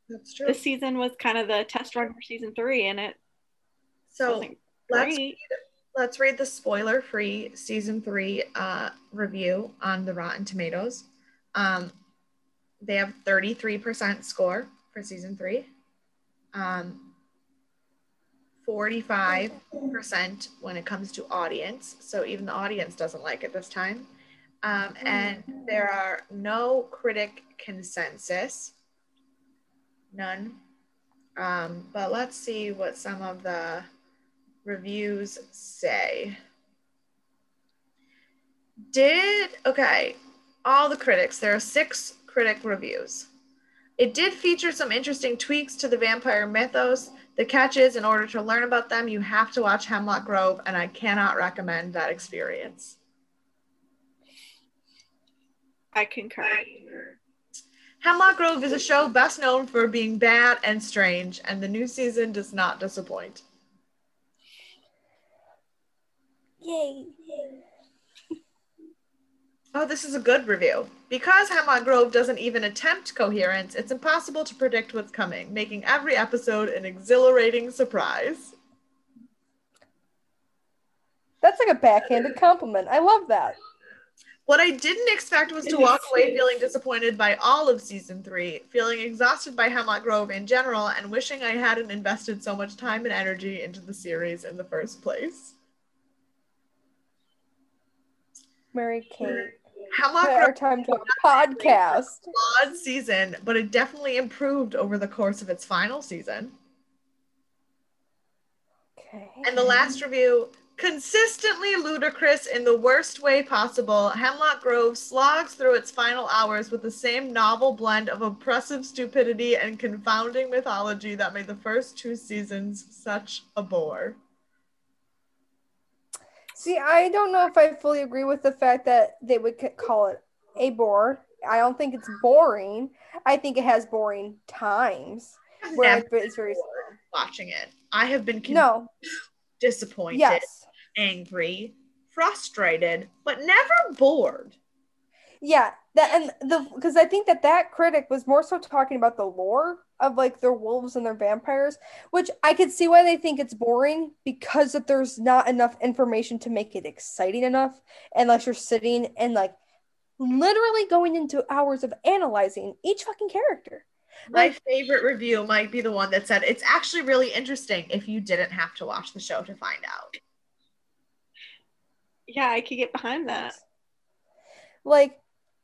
That's true.
this season was kind of the test run for season three, and it
so let's
great.
let's read the spoiler-free season three uh, review on the Rotten Tomatoes. Um, they have 33% score for season three. Um, 45% when it comes to audience. So even the audience doesn't like it this time. Um, and there are no critic consensus. None. Um, but let's see what some of the reviews say. Did, okay, all the critics, there are six critic reviews. It did feature some interesting tweaks to the vampire mythos. The catch is, in order to learn about them, you have to watch Hemlock Grove, and I cannot recommend that experience.
I concur.
Hemlock Grove is a show best known for being bad and strange, and the new season does not disappoint.
Yay.
Oh, this is a good review. Because Hemlock Grove doesn't even attempt coherence, it's impossible to predict what's coming, making every episode an exhilarating surprise.
That's like a backhanded compliment. I love that.
What I didn't expect was to walk away feeling disappointed by all of season three, feeling exhausted by Hemlock Grove in general, and wishing I hadn't invested so much time and energy into the series in the first place.
Mary Kate.
Hemlock Grove
time to a podcast.
Odd season, but it definitely improved over the course of its final season.
Okay.
And the last review, consistently ludicrous in the worst way possible, Hemlock Grove slogs through its final hours with the same novel blend of oppressive stupidity and confounding mythology that made the first two seasons such a bore.
See, I don't know if I fully agree with the fact that they would call it a bore. I don't think it's boring. I think it has boring times where it's, it's very
bored watching it. I have been
no.
disappointed,
Yes.
angry, frustrated, but never bored.
Yeah, that and the because I think that that critic was more so talking about the lore of like their wolves and their vampires, which I could see why they think it's boring because that there's not enough information to make it exciting enough unless you're sitting and like literally going into hours of analyzing each fucking character.
My favorite review might be the one that said it's actually really interesting if you didn't have to watch the show to find out.
Yeah, I could get behind that.
Like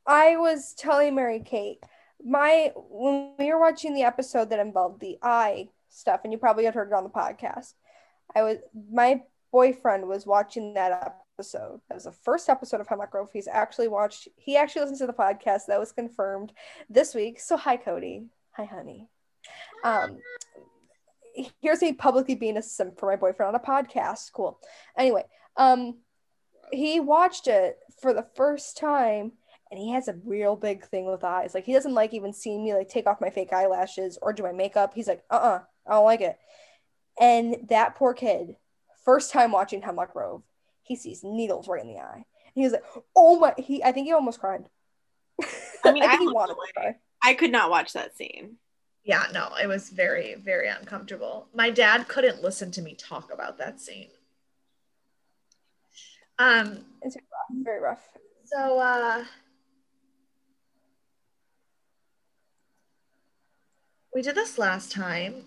I was telling Mary Kate, my when we were watching the episode that involved the eye stuff, and you probably had heard it on the podcast. I was my boyfriend was watching that episode. That was the first episode of Hemlock Grove. He's actually watched. He actually listens to the podcast. That was confirmed this week. So hi, Cody. Hi, honey. Um, here's me publicly being a simp for my boyfriend on a podcast. Cool. Anyway, um, he watched it for the first time and he has a real big thing with eyes. Like he doesn't like even seeing me like take off my fake eyelashes or do my makeup. He's like, uh-uh, I don't like it. And that poor kid, first time watching Hemlock Grove, he sees needles right in the eye. And he was like, oh my he I think he almost cried.
I mean, I
think he wanted to cry.
I could not watch that scene.
Yeah, no, it was very, very uncomfortable. My dad couldn't listen to me talk about that scene. Um,
It's rough, very rough.
so uh we did this last time.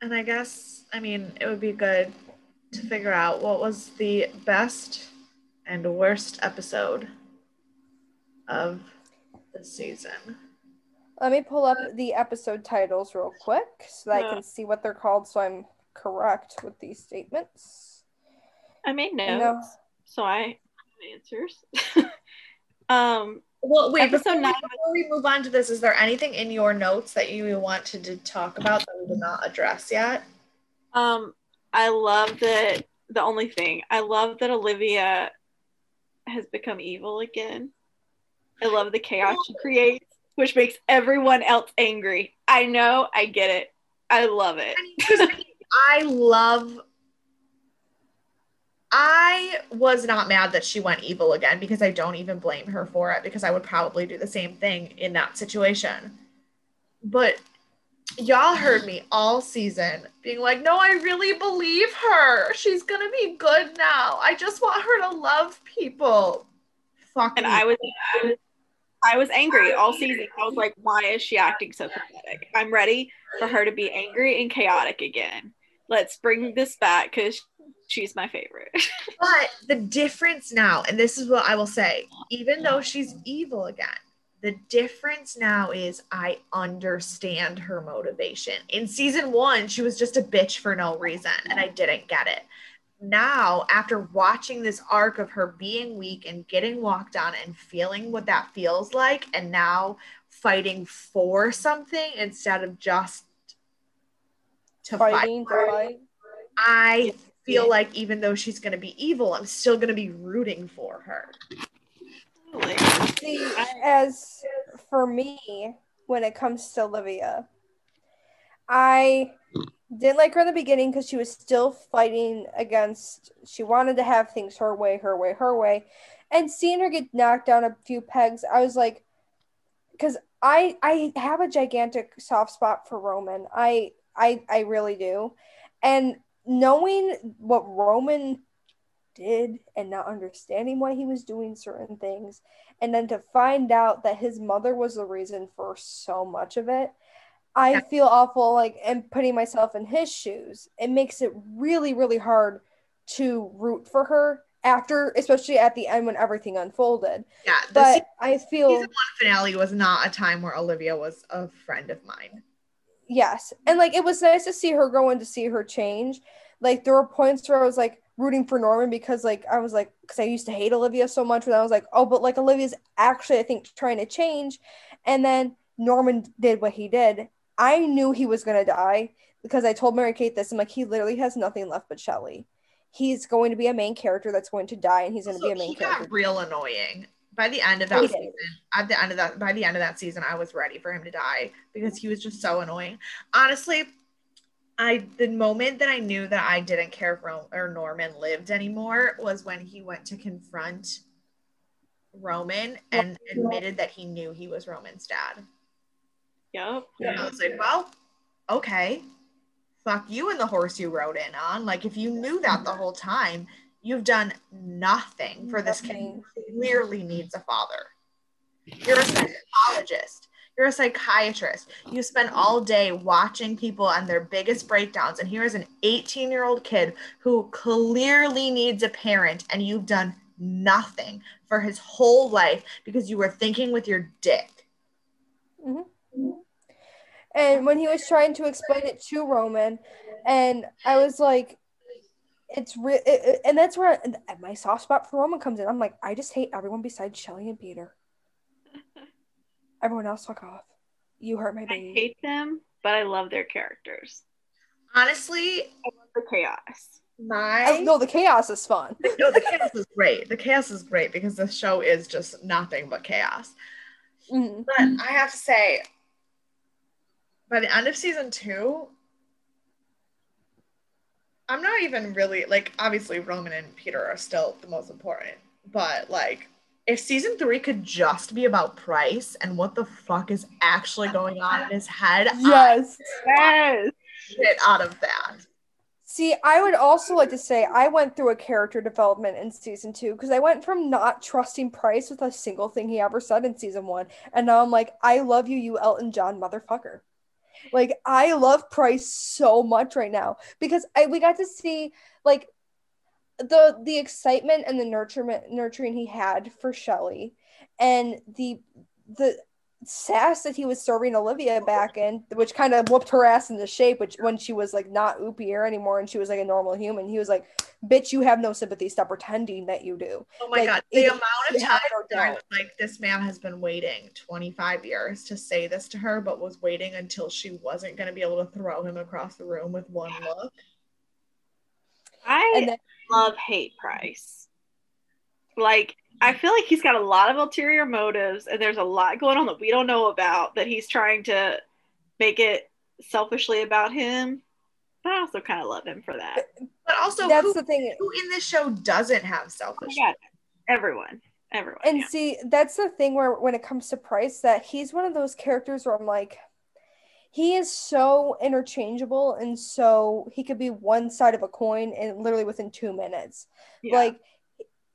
And I guess I mean it would be good to figure out what was the best and worst episode of the season.
Let me pull up the episode titles real quick so that I can see what they're called so I'm correct with these statements.
I made
You
notes,
know,
so I have answers. um,
Well, wait,
Episode
before, we-
nine
before we move on to this, is there anything in your notes that you wanted to talk about that we did not address yet?
um, I love that. The only thing I love that Olivia has become evil again. I love the chaos she creates, which makes everyone else angry. I know, I get it. I love it.
I mean, 'cause I love I was not mad that she went evil again because I don't even blame her for it because I would probably do the same thing in that situation. But y'all heard me all season being like, no, I really believe her. She's gonna be good now. I just want her to love people. Fuck
And
me.
I was, I was, I was angry all season. I was like, why is she acting so pathetic? I'm ready for her to be angry and chaotic again. Let's bring this back because she's my favorite.
But the difference now, and this is what I will say, even though she's evil again, the difference now is I understand her motivation. In season one, she was just a bitch for no reason, and I didn't get it. Now, after watching this arc of her being weak and getting walked on and feeling what that feels like, and now fighting for something instead of just to fight
Fighting
for
to fight.
I feel like even though she's going to be evil, I'm still going to be rooting for her.
See, as for me, when it comes to Olivia, I didn't like her in the beginning because she was still fighting against. She wanted to have things her way, her way, her way, and seeing her get knocked down a few pegs, I was like, because I I have a gigantic soft spot for Roman. I I I really do, and knowing what Roman did and not understanding why he was doing certain things and then to find out that his mother was the reason for so much of it i feel awful like and putting myself in his shoes. It makes it really really hard to root for her after especially at the end when everything unfolded.
Yeah,
but i feel
season one finale was not a time where Olivia was a friend of mine.
Yes. And like it was nice to see her grow and to see her change. Like there were points where I was like rooting for Norman because like I was like because I used to hate Olivia so much and I was like, oh, but like Olivia's actually I think trying to change. And then Norman did what he did. I knew he was gonna die because I told Mary Kate this. I'm like, he literally has nothing left but Shelley. He's going to be a main character that's going to die and he's gonna be a main
he
character.
got real annoying. By the end of that season, at the end of that, by the end of that season, I was ready for him to die because he was just so annoying. Honestly, I the moment that I knew that I didn't care if Ro- or Norman lived anymore was when he went to confront Roman and admitted that he knew he was Roman's dad.
Yep.
And I was like, well, okay. Fuck you and the horse you rode in on. Like, if you knew that the whole time, you've done nothing for this kid who clearly needs a father. You're a psychologist. You're a psychiatrist. You spend all day watching people and their biggest breakdowns. And here is an 18 year old kid who clearly needs a parent, and you've done nothing for his whole life because you were thinking with your dick. Mm-hmm.
And when he was trying to explain it to Roman, and I was like, it's real, it, it- and that's where and my soft spot for Roman comes in. I'm like, I just hate everyone besides Shelley and Peter. Everyone else, fuck off. You hurt my
I hate them, but I love their characters.
Honestly,
I love the chaos.
my
I, no, the chaos is fun.
no, the chaos is great. The chaos is great because the show is just nothing but chaos.
Mhm.
But I have to say, by the end of season two, I'm not even really like obviously Roman and Peter are still the most important, but like if season three could just be about Pryce and what the fuck is actually going on in his head,
Yes.
Yes.
shit out of that.
See, I would also like to say I went through a character development in season two because I went from not trusting Pryce with a single thing he ever said in season one, and now I'm like, I love you, you Elton John motherfucker. Like I love Pryce so much right now because I we got to see like the the excitement and the nurturement nurturing he had for Shelley and the the sass that he was serving Olivia back in, which kind of whooped her ass into shape, which when she was like not Upir anymore and she was like a normal human, he was like, Bitch, you have no sympathy. Stop pretending that you do.
Oh my
Like,
god, the
it-
amount of time that I was like, this man has been waiting 25 years to say this to her, but was waiting until she wasn't going to be able to throw him across the room with one look.
I
then
love hate Pryce. Like, I feel like he's got a lot of ulterior motives, and there's a lot going on that we don't know about that he's trying to make it selfishly about him. But I also kind of love him for that.
But also,
That's
who,
the thing.
who in this show doesn't have
Oh
selfish?
my God. Everyone. Everyone.
And
yeah.
see, that's the thing where when it comes to Pryce, that he's one of those characters where I'm like, he is so interchangeable and so he could be one side of a coin and literally within two minutes.
Yeah.
Like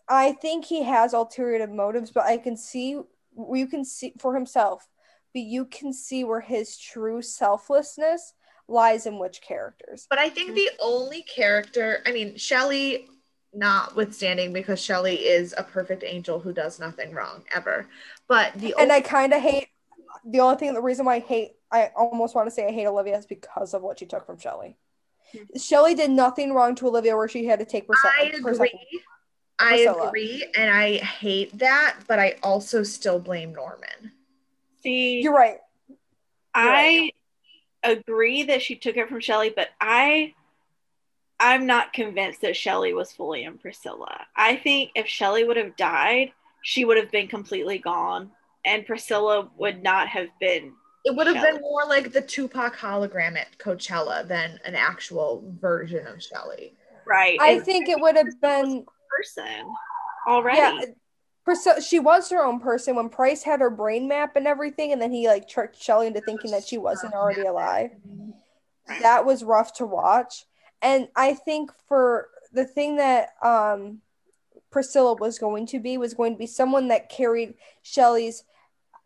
I think he has ulterior motives, but I can see you can see for himself, but you can see where his true selflessness lies in which characters.
But I think the only character, I mean, Shelley, notwithstanding, because Shelley is a perfect angel who does nothing wrong ever. But the
And
only,
I kind of hate the only thing, the reason why I hate, I almost want to say I hate Olivia is because of what she took from Shelley.
Hmm.
Shelley did nothing wrong to Olivia where she had to take Priscilla.
I agree. I
Priscilla.
agree, and I hate that, but I also still blame Norman.
See,
You're right.
I agree that she took it from Shelley, but I I'm not convinced that Shelley was fully in Priscilla. I think if Shelley would have died, she would have been completely gone and Priscilla would not have been
It would have
Shelley.
been more like the Tupac hologram at Coachella than an actual version of Shelley.
right.
I
And
think it would have been
person already.
yeah. Priscilla, she was her own person when Pryce had her brain map and everything, and then he like tricked Shelley into thinking that she wasn't already alive.
Right.
That was rough to watch. And I think for the thing that um Priscilla was going to be was going to be someone that carried Shelley's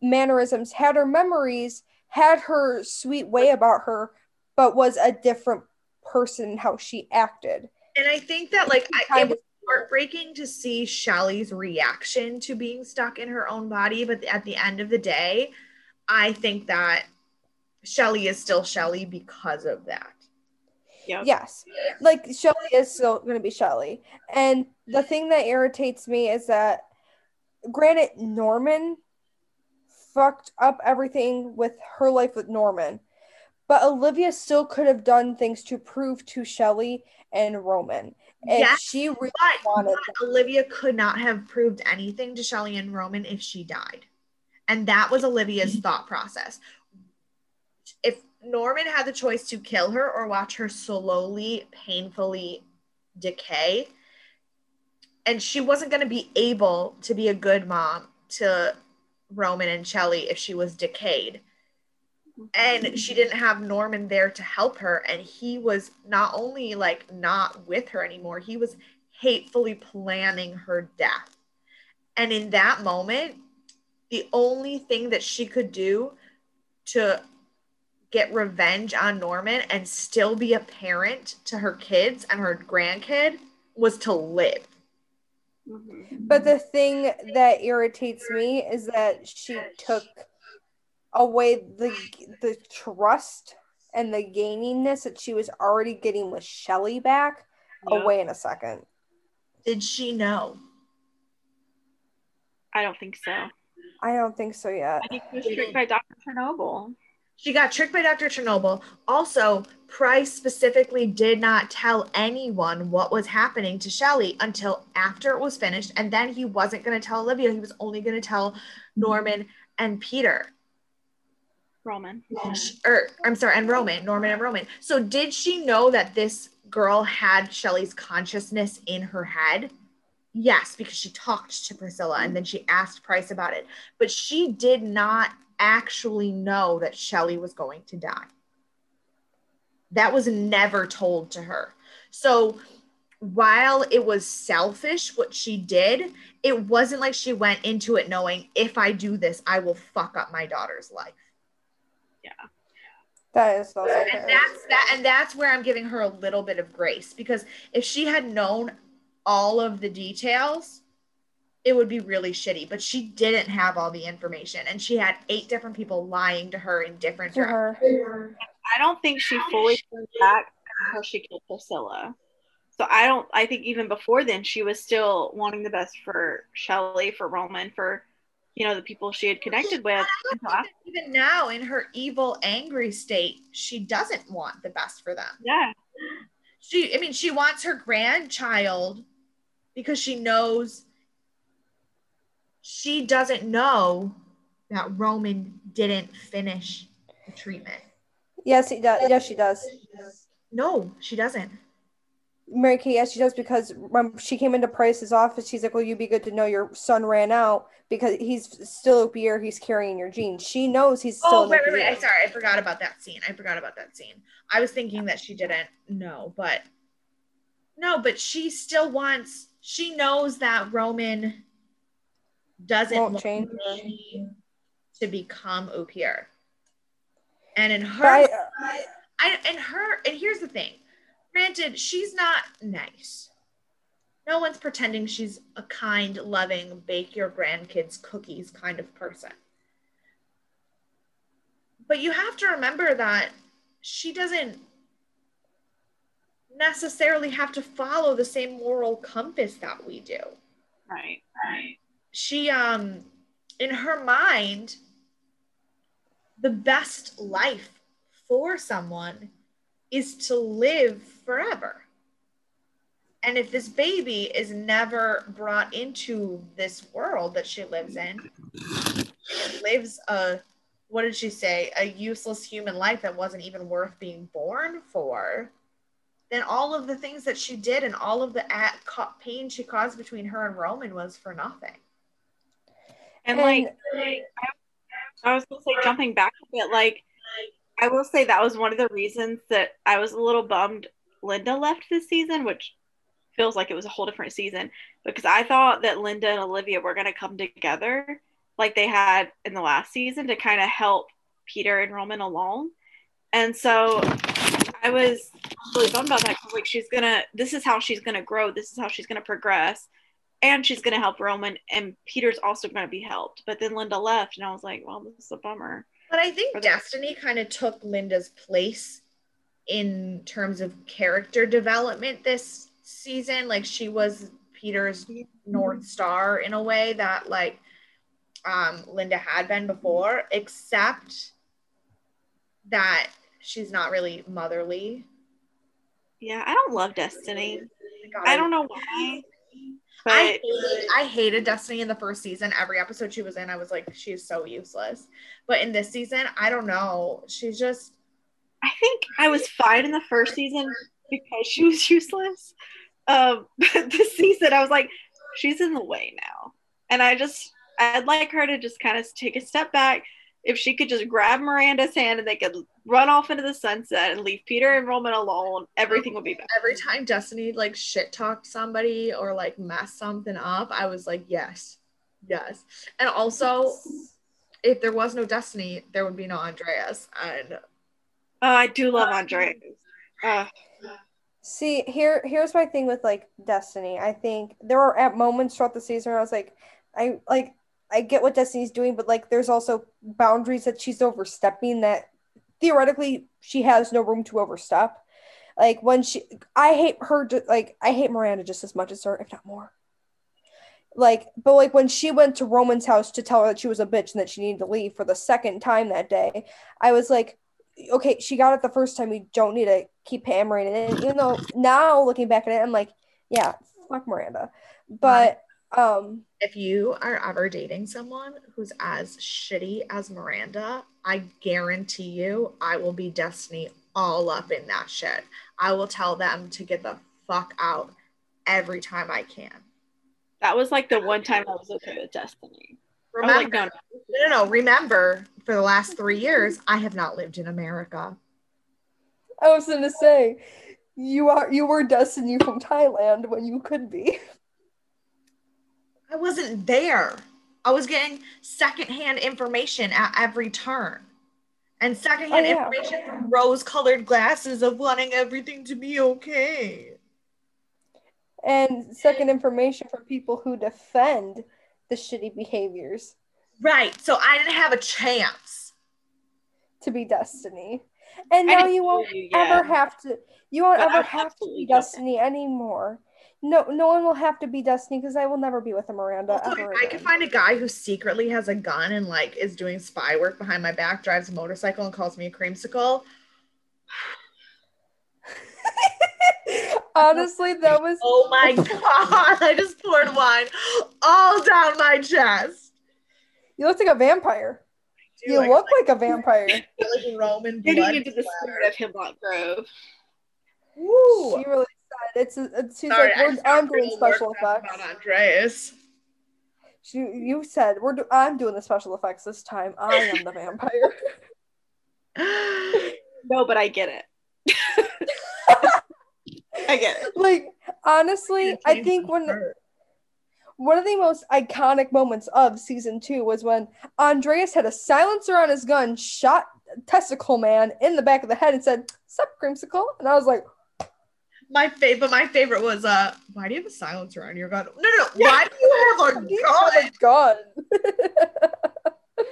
mannerisms, had her memories, had her sweet way about her, but was a different person in how she acted.
And I think that like I, it was heartbreaking to see Shelley's reaction to being stuck in her own body, but at the end of the day, I think that Shelley is still Shelley because of that.
Yep.
Yes. Like Shelley is still going to be Shelley. And the thing that irritates me is that, granted, Norman fucked up everything with her life with Norman, but Olivia still could have done things to prove to Shelley and Roman if
Yes,
she really wanted.
Olivia could not have proved anything to Shelley and Roman if she died. And that was Olivia's mm-hmm. thought process. If Norman had the choice to kill her or watch her slowly, painfully decay, and she wasn't going to be able to be a good mom to Roman and Shelley if she was decayed. And she didn't have Norman there to help her. And he was not only like not with her anymore, he was hatefully planning her death. And in that moment, the only thing that she could do to get revenge on Norman and still be a parent to her kids and her grandkid was to live.
Mhm.
But the thing that irritates me is that she took away the the trust and the gainingness that she was already getting with Shelley back
Yep.
away in a second.
Did she know?
I don't think so.
I don't think so yet.
I think she was tricked by Dr. Chernobyl.
She got tricked by Dr. Chernobyl. Also, Pryce specifically did not tell anyone what was happening to Shelley until after it was finished. And then he wasn't going to tell Olivia. He was only going to tell Norman and Peter.
Roman.
Or, er, I'm sorry, and Roman, Norman and Roman. So, did she know that this girl had Shelley's consciousness in her head? Yes, because she talked to Priscilla and then she asked Pryce about it. But she did not actually know that Shelley was going to die. That was never told to her. So while it was selfish what she did, it wasn't like she went into it knowing if I do this, I will fuck up my daughter's life.
That is also
And
fair.
that's that and that's where I'm giving her a little bit of grace because if she had known all of the details, it would be really shitty. But she didn't have all the information and she had eight different people lying to her in different
to her.
I don't think she fully turned back until she killed Priscilla. So I don't. I think even before then, she was still wanting the best for Shelley, for Roman, for you know the people she had connected with.
Even now, in her evil, angry state, she doesn't want the best for them.
yeah,
She, I mean, she wants her grandchild because she knows she doesn't know that Roman didn't finish the treatment.
Yes, he does. Yes, she does.
No, she doesn't.
Mary Kay, yes, she does because when she came into Pryce's office, she's like, "Well, you'd be good to know your son ran out because he's still a beer. He's carrying your genes." She knows he's still.
Oh, wait, wait, wait. I'm sorry. I forgot about that scene. I forgot about that scene. I was thinking that she didn't know, but no, but she still wants, she knows that Roman doesn't
Won't
want
change
to become Upir. And in her,
But
I, uh,
I,
and her, and here's the thing granted, she's not nice. No one's pretending she's a kind, loving, bake your grandkids cookies kind of person. But you have to remember that she doesn't necessarily have to follow the same moral compass that we do.
Right. Right.
She um in her mind the best life for someone is to live forever. And if this baby is never brought into this world that she lives in, lives a what did she say? A useless human life that wasn't even worth being born for. Then all of the things that she did and all of the at, ca- pain she caused between her and Roman was for nothing.
And,
And-
like, I, I was gonna say, jumping back a bit, like, I will say that was one of the reasons that I was a little bummed Lynda left this season, which feels like it was a whole different season because I thought that Lynda and Olivia were gonna come together like they had in the last season to kind of help Peter and Roman along. And so I was really bummed about that because like she's gonna this is how she's gonna grow, this is how she's gonna progress, and she's gonna help Roman and Peter's also gonna be helped. But then Lynda left and I was like, well, this is a bummer.
But I think Destiny kind of took Lynda's place in terms of character development this season. Like she was Peter's North Star in a way that like um Lynda had been before, except that she's not really motherly.
Yeah, I don't love Destiny.
God,
I don't know why. But
I hated, I hated Destiny in the first season. Every episode she was in, I was like, she's so useless. But in this season, I don't know. She's just
I think I was fine in the first season because she was useless. Um, but this season, I was like, she's in the way now, and I just I'd like her to just kind of take a step back. If she could just grab Miranda's hand and they could run off into the sunset and leave Peter and Roman alone, everything would be better.
every time Destiny like shit talked somebody or like messed something up, I was like, yes, yes. And also, if there was no Destiny, there would be no Andreas. And
Oh, I do love Andreas. Uh,
See, here here's my thing with like Destiny. I think there were at moments throughout the season where I was like, I like I get what Destiny's doing, but like there's also boundaries that she's overstepping that theoretically she has no room to overstep. Like when she I hate her like I hate Miranda just as much as her, if not more. Like, but like when she went to Roman's house to tell her that she was a bitch and that she needed to leave for the second time that day, I was like, okay, she got it the first time. You don't need to keep hammering it in. Even though now looking back at it, I'm like, yeah, fuck Miranda. But um,
if you are ever dating someone who's as shitty as Miranda, I guarantee you I will be Destiny all up in that shit. I will tell them to get the fuck out every time I can.
that was like the one time I was okay with Destiny.
Remember,
like, no, no.
no, no, no. Remember, for the last three years, I have not lived in America.
I was gonna say, you are you were Destiny from Thailand when you could be.
I wasn't there. I was getting secondhand information at every turn. And secondhand
Oh, yeah.
information from rose colored glasses of wanting everything to be okay.
And second information from people who defend the shitty behaviors
Right. So I didn't have a chance.
to be Destiny. And now you won't
you, yeah.
ever have to you won't
But
ever have to be. Destiny anymore. No no one will have to be Destiny because I will never be with a Miranda
Also,
ever
I could find a guy who secretly has a gun and like is doing spy work behind my back, drives a motorcycle and calls me a creamsicle.
Honestly, that was
Oh my god, I just poured wine all down my chest.
you look like a vampire.
Dude,
You
I
look like a vampire.
like Roman
Getting into the spirit of Hemlock Grove.
Woo!
She really said it's. it's she's
Sorry,
like,
I
we're,
just got
I'm doing special effects.
About Andreas.
She, you said we're. Do- I'm doing the special effects this time. I am the vampire.
No, but I get it. I get it.
like honestly, I think when one of the most iconic moments of season two was when Andreas had a silencer on his gun, shot Testicle Man in the back of the head, and said, "Sup, Creamsicle?" And I was like,
my favorite, but my favorite was uh, why do you have a silencer on your gun? No, no, no. Why do you have a gun?
have a gun?"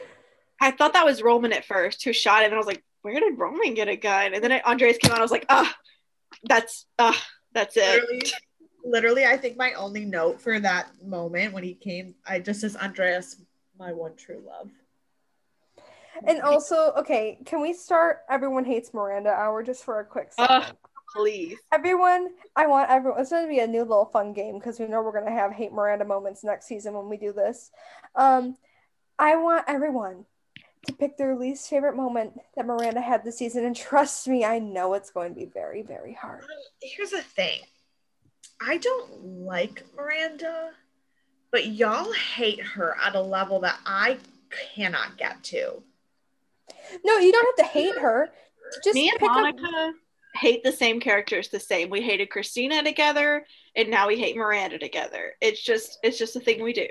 I thought that was Roman at first who shot him, and I was like, "Where did Roman get a gun?" And then Andreas came out. I was like, "Ah, that's ah, that's it."
literally, literally, I think my only note for that moment when he came, I just says Andreas, my one true love.
and also, okay, can we start Everyone Hates Miranda hour just for a quick second?
Ugh. Please.
Everyone, I want everyone. It's going to be a new little fun game because we know we're going to have hate Miranda moments next season when we do this. Um, I want everyone to pick their least favorite moment that Miranda had this season, and trust me, I know it's going to be very, very hard.
Here's the thing, I don't like Miranda, but y'all hate her at a level that I cannot get to.
No, you don't have to hate her. Just
Me and
pick a-
Monica hate the same characters the same. We hated Christina together, and now we hate Miranda together. It's just it's just a thing we do.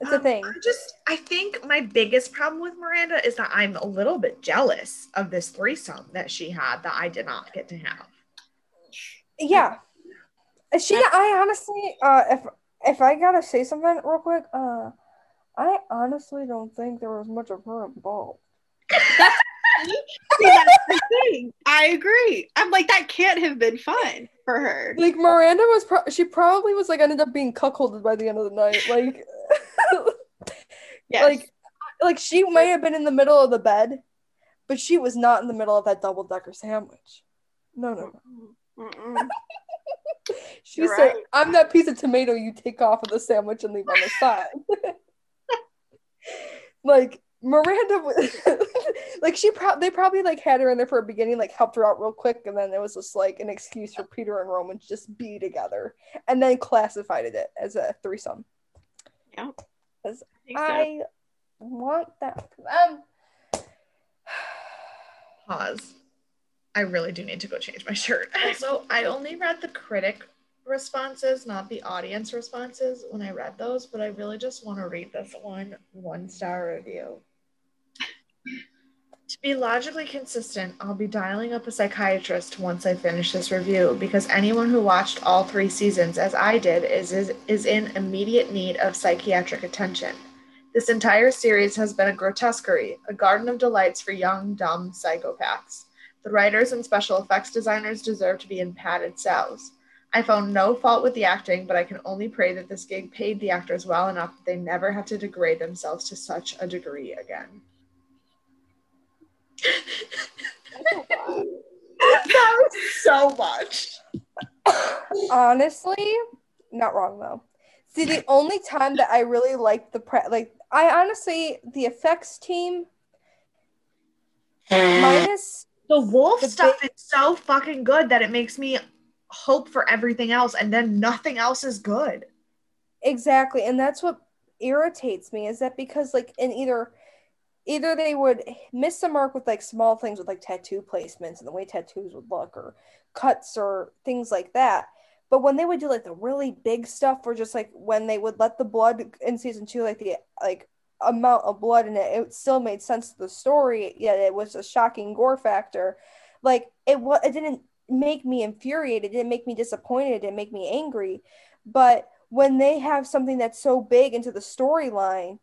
It's a
Um,
thing.
I just, I think my biggest problem with Miranda is that I'm a little bit jealous of this threesome that she had that I did not get to have.
Yeah. She, I honestly, uh, if if I gotta say something real quick, uh, I honestly don't think there was much of her involved.
See, that's the thing. I agree. I'm like that can't have been fun for her.
Like Miranda was, pro- she probably was like ended up being cuckolded by the end of the night. Like,
Yes.
like, like she might have been in the middle of the bed, but she was not in the middle of that double decker sandwich. No, no, no. She
You're
said,
right.
"I'm that piece of tomato you take off of the sandwich and leave on the side." like Miranda, was, like she probably they probably like had her in there for a beginning, like helped her out real quick, and then it was just like an excuse for Peter and Roman to just be together, and then classified it as a threesome.
Yeah.
Because
I think so.
I want that. Um,
Pause. I really do need to go change my shirt. Also, I only read the critic responses, not the audience responses when I read those, but I really just want to read this one one star review. To be logically consistent, I'll be dialing up a psychiatrist once I finish this review because anyone who watched all three seasons, as I did, is, is, is in immediate need of psychiatric attention. This entire series has been a grotesquerie, a garden of delights for young, dumb psychopaths. The writers and special effects designers deserve to be in padded cells. I found no fault with the acting, but I can only pray that this gig paid the actors well enough that they never have to degrade themselves to such a degree again. That was so much.
honestly, not wrong though. See, the only time that I really liked the pre, like I honestly the effects team minus
The wolf
The
stuff is so fucking good that it makes me hope for everything else, and then nothing else is good.
Exactly, and that's what irritates me is that because like in either either they would miss the mark with like small things with like tattoo placements and the way tattoos would look or cuts or things like that. But when they would do like the really big stuff or just like when they would let the blood in season two, like the like amount of blood in it, it still made sense to the story, yet it was a shocking gore factor. Like it was it didn't make me infuriated, it didn't make me disappointed, it didn't make me angry. But when they have something that's so big into the storyline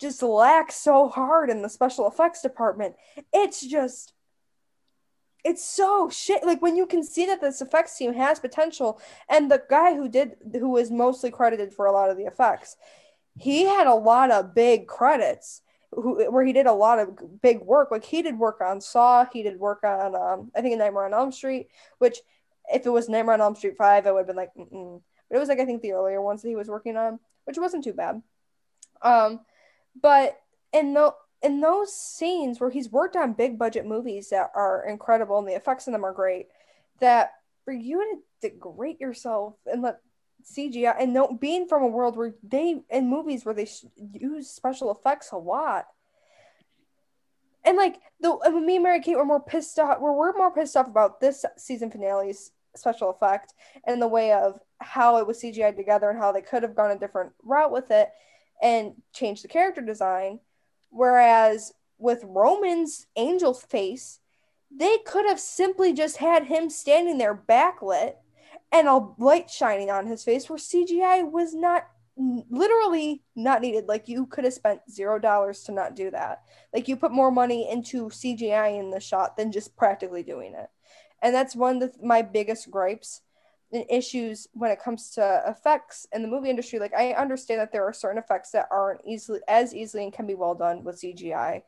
just lacks so hard in the special effects department. It's just it's so shit. Like when you can see that this effects team has potential and the guy who did who was mostly credited for a lot of the effects he had a lot of big credits who, where he did a lot of big work. Like he did work on saw he did work on um, i think nightmare on elm street which if it was nightmare on elm street 5 i would have been like Mm-mm. but it was like i think the earlier ones that he was working on which wasn't too bad. Um but in the in those scenes where he's worked on big budget movies that are incredible and the effects in them are great, that for you to degrade yourself and let CGI and no being from a world where they in movies where they use special effects a lot. And like the me and Mary Kate were more pissed off. We're, we're more pissed off about this season finale's special effect and the way of how it was CGI together and how they could have gone a different route with it and change the character design. Whereas with Roman's angel face, they could have simply just had him standing there backlit and a light shining on his face where CGI was not literally not needed. Like you could have spent zero dollars to not do that. Like you put more money into CGI in the shot than just practically doing it. And that's one of the, my biggest gripes issues when it comes to effects in the movie industry. Like I understand that there are certain effects that aren't easily as easily and can be well done with CGI.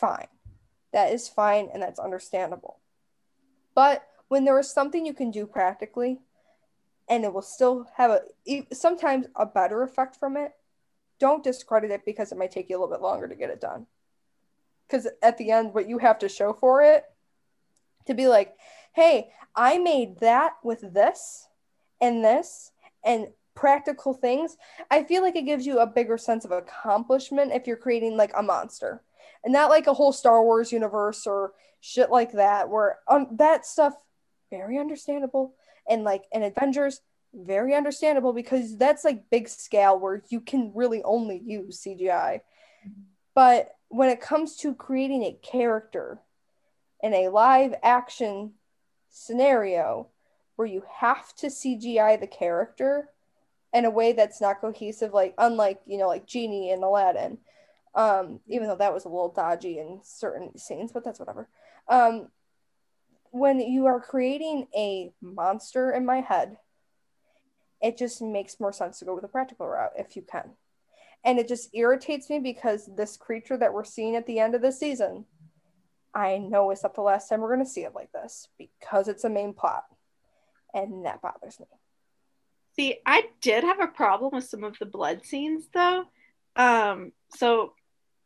Fine. That is fine and that's understandable. But when there is something you can do practically and it will still have a sometimes a better effect from it don't discredit it because it might take you a little bit longer to get it done because at the end what you have to show for it to be like hey i made that with this and this and practical things i feel like it gives you a bigger sense of accomplishment if you're creating like a monster and not like a whole star wars universe or shit like that where um, that stuff very understandable. And like in Avengers, very understandable because that's like big scale where you can really only use CGI. But when it comes to creating a character in a live action scenario where you have to CGI the character in a way that's not cohesive, like unlike, you know, like Genie in Aladdin, um, even though that was a little dodgy in certain scenes, but that's whatever. Um, when you are creating a monster in my head, it just makes more sense to go with a practical route if you can. And it just irritates me because this creature that we're seeing at the end of the season, I know it's not the last time we're going to see it like this because it's a main plot. And that bothers me.
See, I did have a problem with some of the blood scenes though. Um, so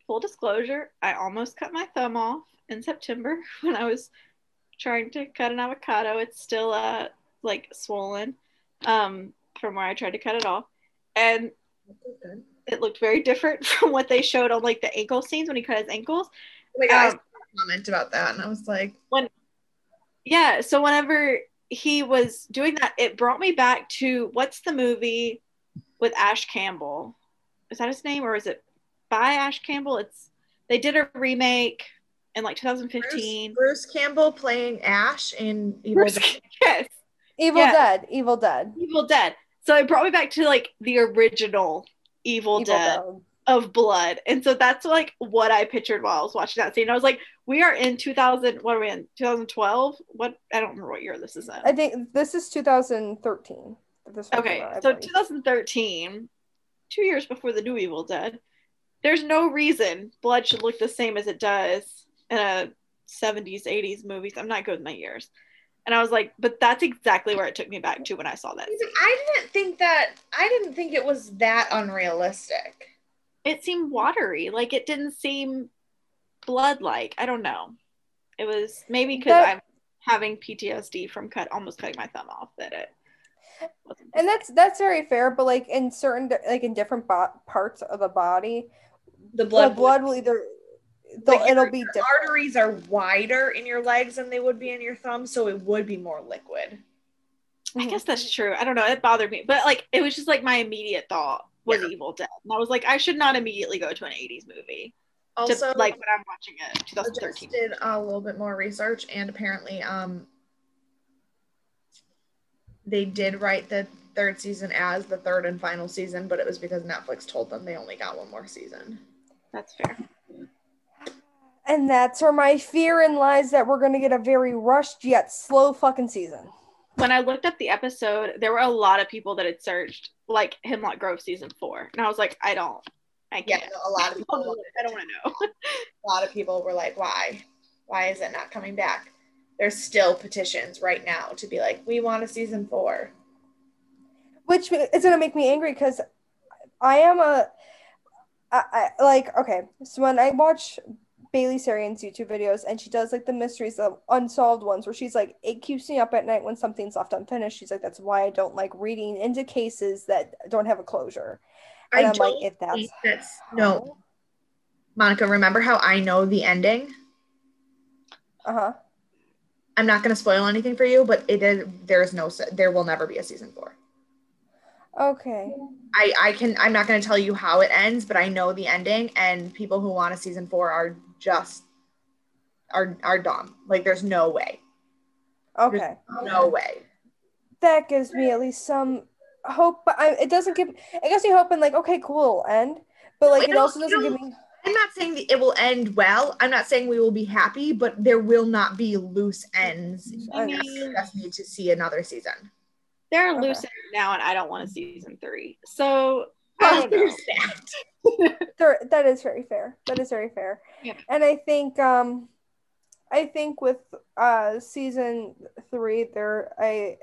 full disclosure, I almost cut my thumb off in September when I was trying to cut an avocado. It's still uh like swollen um from where I tried to cut it off. And it looked very different from what they showed on like the ankle scenes when he cut his ankles.
Oh my God, um, I comment about that and I was like
when yeah, so whenever he was doing that, it brought me back to what's the movie with Ash Campbell? Is that his name or is it by Ash Campbell? It's they did a remake in like 2015.
Bruce, Bruce Campbell playing Ash in Evil Bruce, Dead.
Yes.
Evil yeah. Dead. Evil Dead.
Evil Dead. So it brought me back to like the original Evil, Evil Dead, Dead, of blood. And so that's like what I pictured while I was watching that scene. I was like, we are in 2000, what are we in? 2012? What? I don't remember what year this is in.
I think this is 2013.
okay. Out, so 2013, two years before the new Evil Dead. There's no reason blood should look the same as it does in a 70s 80s movies i'm not good with my years and i was like but that's exactly where it took me back to when i saw that
i didn't think that i didn't think it was that unrealistic
it seemed watery like it didn't seem blood like i don't know it was maybe because i'm having ptsd from cut almost cutting my thumb off that it
and that's that's very fair but like in certain like in different bo- parts of the body the blood, the blood will either
like it'll be different. arteries are wider in your legs than they would be in your thumb, so it would be more liquid.
I mm-hmm. guess that's true. I don't know. It bothered me, but like it was just like my immediate thought was yeah. Evil Dead, and I was like, I should not immediately go to an '80s movie. Also, to, like when I'm watching it, 2013.
did a little bit more research, and apparently, um, they did write the third season as the third and final season, but it was because Netflix told them they only got one more season.
That's fair.
And that's where my fear in lies that we're going to get a very rushed yet slow fucking season.
When I looked up the episode, there were a lot of people that had searched like Hemlock Grove season four, and I was like, I don't, I can't. Yeah,
a lot of people.
I don't want to know.
a lot of people were like, why? Why is it not coming back? There's still petitions right now to be like, we want a season four.
Which is going to make me angry because I am a, I, I like okay. So when I watch Bailey Sarian's YouTube videos, and she does like the mysteries, the unsolved ones, where she's like, it keeps me up at night when something's left unfinished. She's like, that's why I don't like reading into cases that don't have a closure. And
I
I'm like,
don't
if that's
that's no. Monica, remember how I know the ending?
uh huh.
I'm not going to spoil anything for you, but it is there is no there will never be a season 4.
Okay.
I I can I'm not going to tell you how it ends, but I know the ending and people who want a season 4 are just are are dumb. Like there's no way.
Okay.
No way.
That gives me at least some hope, but I, it doesn't give. It gives me hope and like, okay, cool, it'll end. But like,
it
it also doesn't give me.
I'm not saying that it will end well. I'm not saying we will be happy, but there will not be loose ends.
I
You
mean-
just need to see another season.
There are
Okay.
loose ends now, and I don't want a season three. So I don't know.
there's that.
That is very fair. That is very fair.
Yeah.
And I think, um, I think with uh season three, there, I,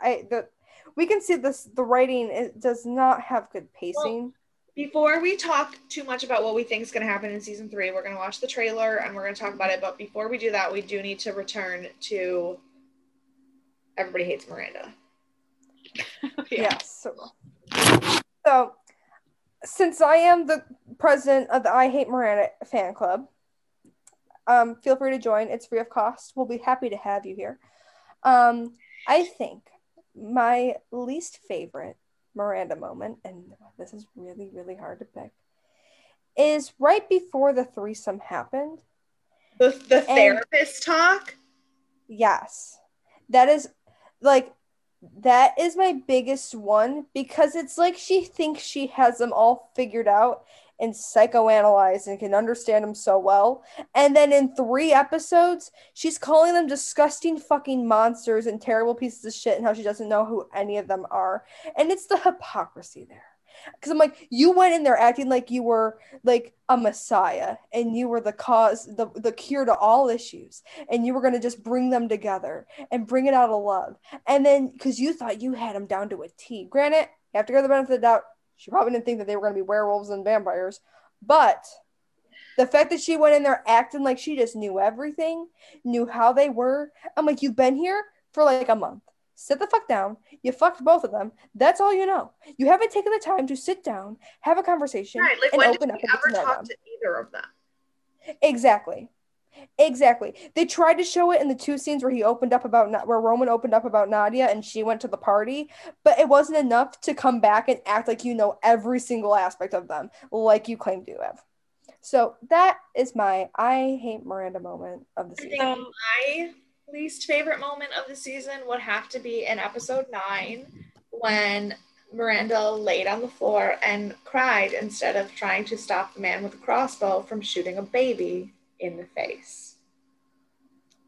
I the, we can see this. The writing it does not have good pacing.
Before we talk too much about what we think is going to happen in season three, we're going to watch the trailer and we're going to talk about it. But before we do that, we do need to return to Everybody Hates Miranda.
yeah.
Yes. So, so, since I am the president of the I Hate Miranda fan club, um, feel free to join. It's free of cost. We'll be happy to have you here. Um, I think my least favorite Miranda moment, and this is really, really hard to pick, is right before the threesome happened.
The, the therapist talk.
Yes. That is like that is my biggest one because it's like she thinks she has them all figured out and psychoanalyzed and can understand them so well. And then in three episodes, she's calling them disgusting fucking monsters and terrible pieces of shit and how she doesn't know who any of them are. And it's the hypocrisy there. Because I'm like, you went in there acting like you were like a messiah and you were the cause, the, the cure to all issues and you were going to just bring them together and bring it out of love. And then because you thought you had them down to a T. Granted, you have to go her the benefit of the doubt. She probably didn't think that they were going to be werewolves and vampires, but the fact that she went in there acting like she just knew everything, knew how they were. I'm like, you've been here for like a month. Sit the fuck down. You fucked both of them. That's all you know. You haven't taken the time to sit down, have a conversation,
Right. Like
and
when
open
did
up and get to
ever
know
talk
them.
to either of them?
Exactly. Exactly. They tried to show it in the two scenes where he opened up about Na- where Roman opened up about Nadia and she went to the party, but it wasn't enough to come back and act like you know every single aspect of them, like you claim to have. So that is my I hate Miranda moment of the season.
think
So-
my least favorite moment of the season would have to be in episode nine when Miranda laid on the floor and cried instead of trying to stop the man with a crossbow from shooting a baby in the face.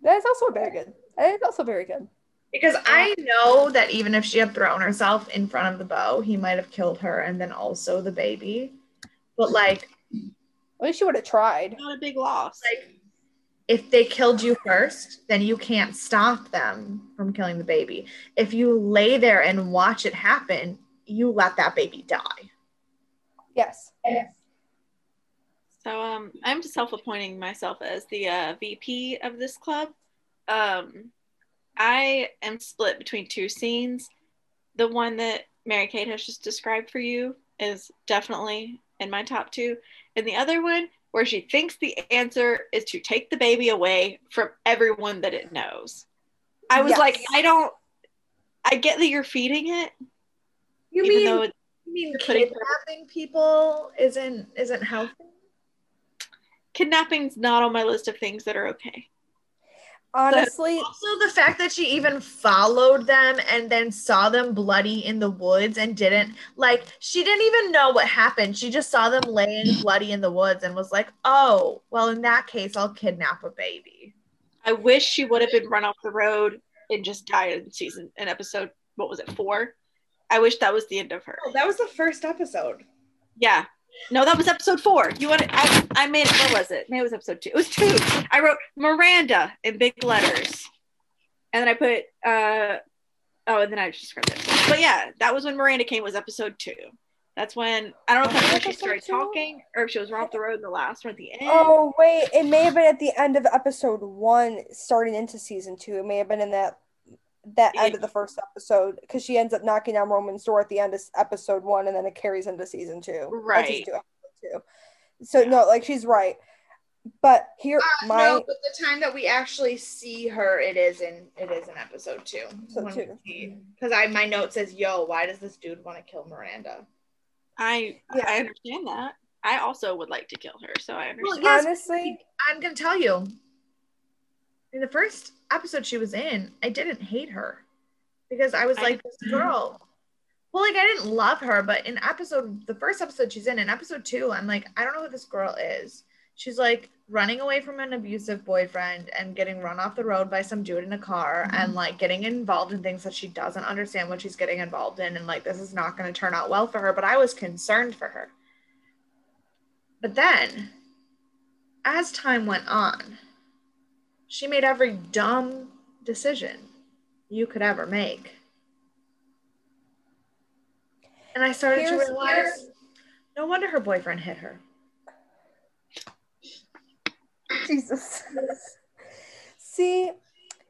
That is also very good. That is also very good.
Because I know that even if she had thrown herself in front of the bow, he might have killed her and then also the baby. But like,
At least she would have tried.
Not a big loss.
like if they killed you first, then you can't stop them from killing the baby. If you lay there and watch it happen, you let that baby die.
Yes. yes.
So um, I'm just self-appointing myself as the uh, VP of this club. Um, I am split between two scenes. The one that Mary Kate has just described for you is definitely in my top two, and the other one where she thinks the answer is to take the baby away from everyone that it knows. I was
Yes.
like, I don't. I get that you're feeding it,
You mean you mean kidnapping people isn't isn't healthy?
kidnapping's not on my list of things that are okay.
Honestly,
Also, the fact that she even followed them and then saw them bloody in the woods and didn't like she didn't even know what happened. She just saw them laying bloody in the woods and was like, "Oh, well, in that case, I'll kidnap a baby."
I wish she would have been run off the road and just died in season in episode what was it four? I wish that was the end of her.
Oh, that was the first episode.
Yeah. No, that was episode four. You want I I made it what was it? Maybe it was episode two. It was two. I wrote Miranda in big letters. And then I put uh oh and then I just described it. But yeah, that was when Miranda came was episode two. That's when I don't know if that's when she started
two?
talking or if she was off the road in the last one at the end.
Oh wait, it may have been at the end of episode one, starting into season two. It may have been in that that end of the first episode because she ends up knocking down Roman's door at the end of episode one, and then it carries into season two.
Right.
season two, episode two. So no, like she's right. But here,
Uh,
my
no, but the time that we actually see her, it is in it is in episode two.
Episode two.
Because I my note says, "Yo, why does this dude want to kill Miranda?"
I
Yeah.
I understand that. I also would like to kill her, so I
Well,
understand.
yes,
honestly,
I'm gonna tell you. In the first episode she was in, I didn't hate her because I was
I
like, "This girl." Well, like I didn't love her, but in episode the first episode she's in, in episode two, I'm like, I don't know who this girl is. She's like running away from an abusive boyfriend and getting run off the road by some dude in a car mm-hmm. and like getting involved in things that she doesn't understand what she's getting involved in. And like, this is not going to turn out well for her. But I was concerned for her. But then, as time went on, she made every dumb decision you could ever make. And I started to
Here's-
realize no wonder her boyfriend hit her.
Jesus. See,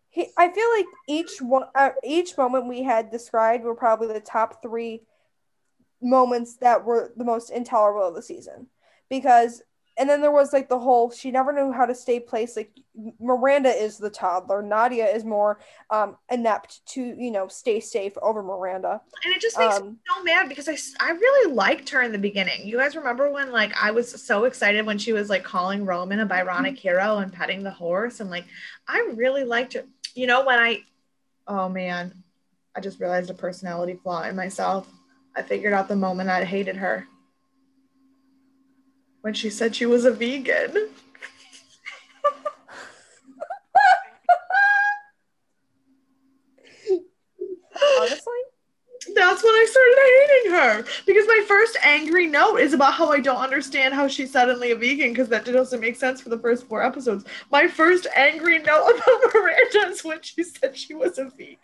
he, I feel like each one, uh, each moment we had described were probably the top three moments that were the most intolerable of the season, because, and then there was like the whole she never knew how to stay placed. Like Miranda is the toddler, Nadia is more um, inept to you know stay safe over Miranda.
And it just makes me
Um,
so mad because I, I really liked her in the beginning. You guys remember when like I was so excited when she was like calling Roman a Byronic hero and petting the horse and like I really liked her. You know when I oh man, I just realized a personality flaw in myself. I figured out the moment I hated her. When she said she was a vegan.
Honestly,
That's when I started hating her because my first angry note is about how I don't understand how she's suddenly a vegan because that doesn't make sense for the first four episodes. My first angry note about Miranda is when she said she was a vegan.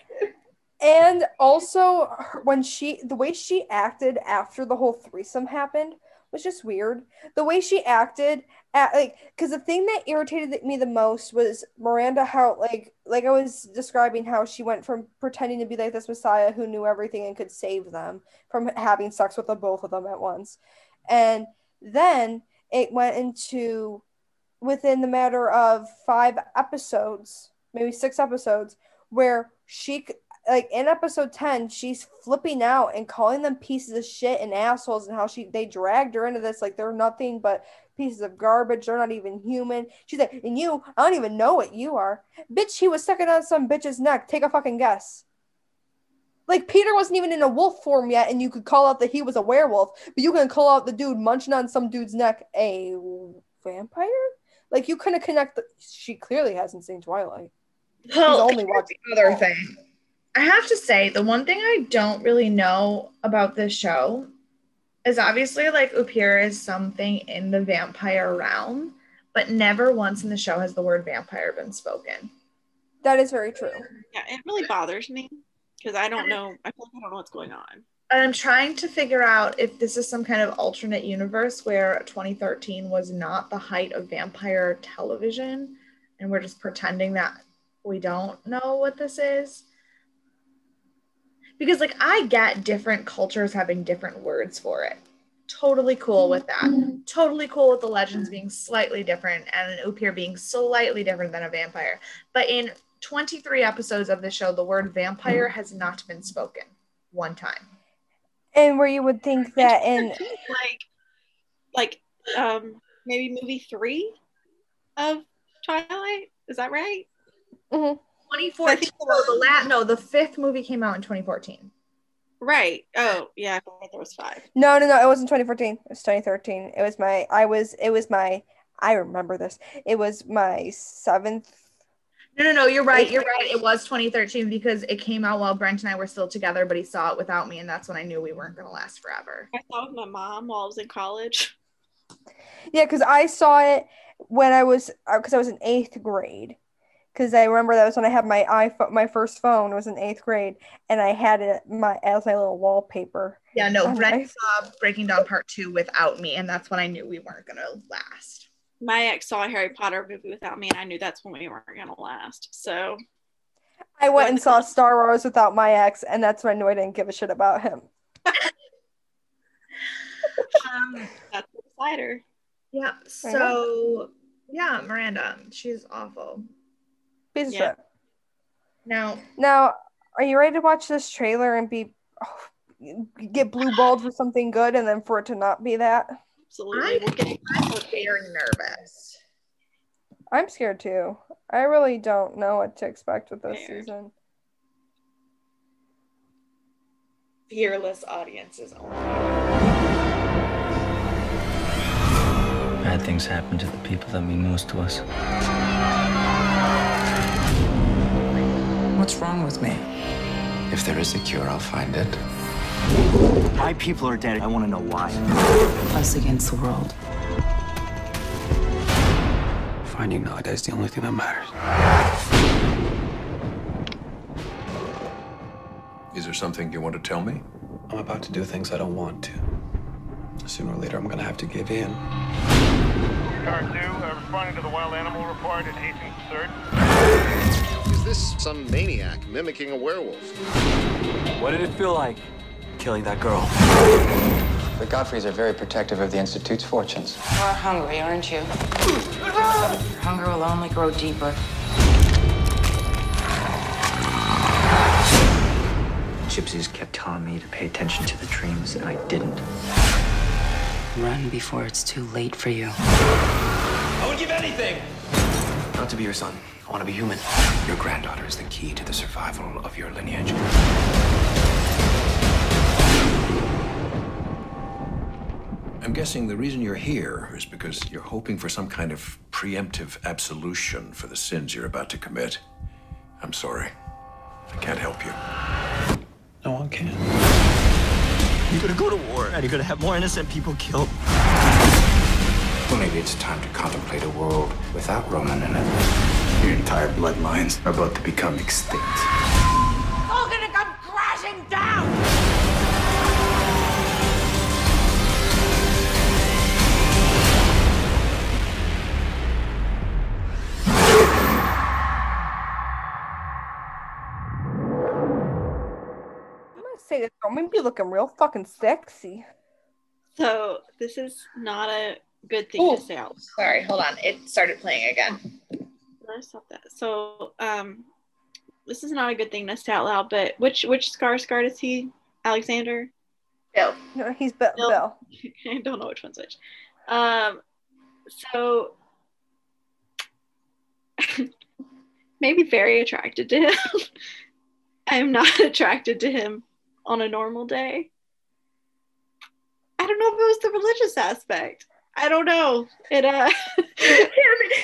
And also, when she, the way she acted after the whole threesome happened was just weird. The way she acted, at, like, because the thing that irritated me the most was Miranda, how, like, like I was describing how she went from pretending to be like this messiah who knew everything and could save them from having sex with the both of them at once. And then it went into within the matter of five episodes, maybe six episodes, where she like in episode 10 she's flipping out and calling them pieces of shit and assholes and how she they dragged her into this like they're nothing but pieces of garbage. They're not even human. She's like and you i don't even know what you are. Bitch he was sucking on some bitch's neck. Take a fucking guess. Like peter wasn't even in a wolf form yet and you could call out that he was a werewolf but you can call out the dude munching on some dude's neck a vampire? Like you couldn't connect the, she clearly hasn't seen twilight.
Well,
only
the other thing. I have to say, the one thing I don't really know about this show is obviously like Upir is something in the vampire realm, but never once in the show has the word vampire been spoken.
that is very true
Yeah, it really bothers me because I don't know. I feel like I don't know what's going on.
And I'm trying to figure out if this is some kind of alternate universe where 2013 was not the height of vampire television and we're just pretending that we don't know what this is. Because, like, I get different cultures having different words for it. Totally cool with that. Totally cool with the legends being slightly different and an Upir being slightly different than a vampire. But in 23 episodes of the show, the word vampire has not been spoken one time.
and where you would think that in
like, like, um, maybe movie three of Twilight. Is that right?
Mhm.
2014. No, the la- no, the fifth movie came out in 2014.
Right. Oh, yeah. I thought there was five.
no no no it wasn't 2014 it was 2013 it was my i was it was my i remember this it was my seventh
No, no, no, you're right. You're right. It was 2013 because it came out while Brent and I were still together, but he saw it without me, and that's when I knew we weren't going to last forever.
I saw it with my mom while I was in college.
yeah because i saw it when i was uh, because i was in eighth grade because I remember that was when I had my iPhone, my first phone was in eighth grade, and I had it my as my little wallpaper.
Yeah, no, Brent
nice.
saw Breaking Dawn Part Two without me, and that's when I knew we weren't gonna last.
My ex saw a Harry Potter movie without me, and I knew that's when we weren't gonna last. So
I went and saw Star Wars without my ex, and that's when I knew I didn't give a shit about him.
Um,
that's the decider.
yeah. So yeah, Miranda, she's awful.
Piece of
Yeah.
shit.
Now,
Now, are you ready to watch this trailer and be oh, get blue balled for something good, and then for it to not be that?
Absolutely.
I-
We'll get
I'm very nervous.
I'm scared too. I really don't know what to expect with this
Scared.
season.
Fearless audiences only.
Bad things happen to the people that mean most to us.
What's wrong with me?
If there is a cure, I'll find it.
My people are dead. I want to know why.
Us against the world.
Finding Nadia is the only thing that matters.
Is there something you want to tell me?
I'm about to do things I don't want to. Sooner or later, I'm gonna have to give in.
Car 2, uh, responding to the wild animal report at Hastings Third.
Is this some maniac mimicking a werewolf?
What did it feel like killing that girl?
The Godfreys are very protective of the Institute's fortunes.
You are hungry, aren't you? Your hunger will only grow deeper.
Gypsies kept telling me to pay attention to the dreams, and I didn't.
Run before it's too late for you.
I would give anything!
Not to be your son. I want to be human. Your granddaughter is the key to the survival of your lineage.
I'm guessing the reason you're here is because you're hoping for some kind of preemptive absolution for the sins you're about to commit. I'm sorry. I can't help you.
No one can.
You're gonna go to war, and you're gonna have more innocent people killed.
Well, maybe it's time to contemplate a world without Roman in it. Your entire bloodlines are about to become extinct.
All gonna come crashing down!
I'm gonna say this, I'm gonna be looking real fucking sexy.
so this is not a good thing
Ooh.
to say out.
Sorry, hold on. It started playing again.
Let's stop that. So um this is not a good thing to say out loud, but which which scar scar is he? Alexander?
Bill.
No, he's Bill.
Bill.
Bill.
I don't know which one's which. Um, so maybe very attracted to him. I am not attracted to him on a normal day. I don't know if it was the religious aspect. I don't know. It uh
him,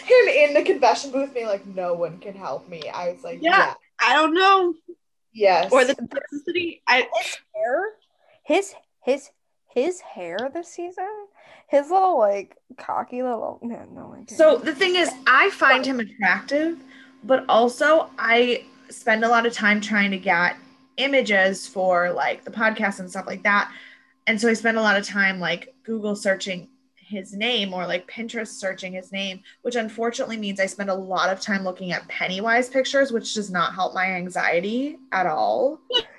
him in the confession booth being like, no one can help me. I was like,
Yeah.
yeah,
I don't know.
yes.
Or the toxicity. I
Hair, his his his hair this season, his little like cocky little no no. I can't.
So the thing is, I find him attractive, but also I spend a lot of time trying to get images for like the podcast and stuff like that. And so I spend a lot of time like Google searching his name or like Pinterest searching his name, which unfortunately means I spend a lot of time looking at Pennywise pictures, which does not help my anxiety at all.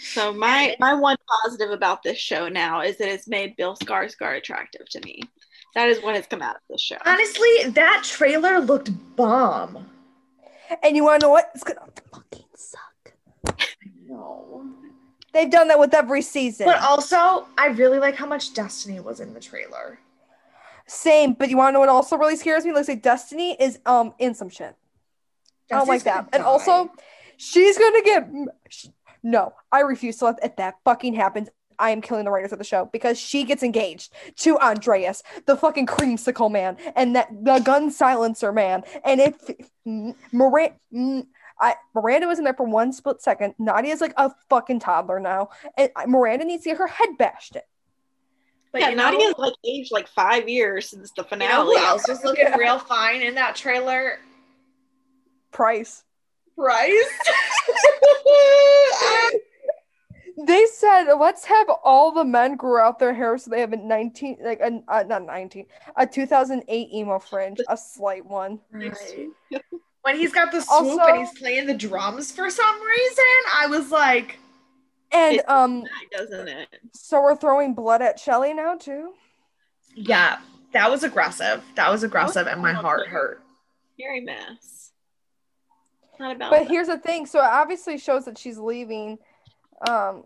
so my my one positive about this show now is that it's made Bill Skarsgård attractive to me. That is what has come out of this show.
Honestly, that trailer looked bomb.
and you want to know what? It's gonna fucking suck.
No.
They've done that with every season.
But also, I really like how much Destiny was in the trailer.
Same, but you want to know what also really scares me? Looks like Destiny is um in some shit. I don't like that. And also, she's gonna get. No, I refuse to let if that fucking happens. I am killing the writers of the show because she gets engaged to Andreas, the fucking creamsicle man, and that the gun silencer man. And if Miranda, I Miranda was in there for one split second. Nadia's like a fucking toddler now, and Miranda needs to get her head bashed in.
But
yeah,
you know,
Nadia's like aged like five years since the
you know
finale.
who else was looking real fine in that trailer?
Pryce.
Pryce.
They said let's have all the men grow out their hair so they have a 19 like a uh, not 19 a 2008 emo fringe a slight one.
Right. when he's got the swoop
Also-
and he's playing the drums for some reason, I was like,
And
It-
um
doesn't it?
so we're throwing blood at Shelley now too.
yeah, that was aggressive. That was aggressive, and my heart hurt.
Scary mess. Not about
But
that.
here's the thing, so it obviously shows that she's leaving um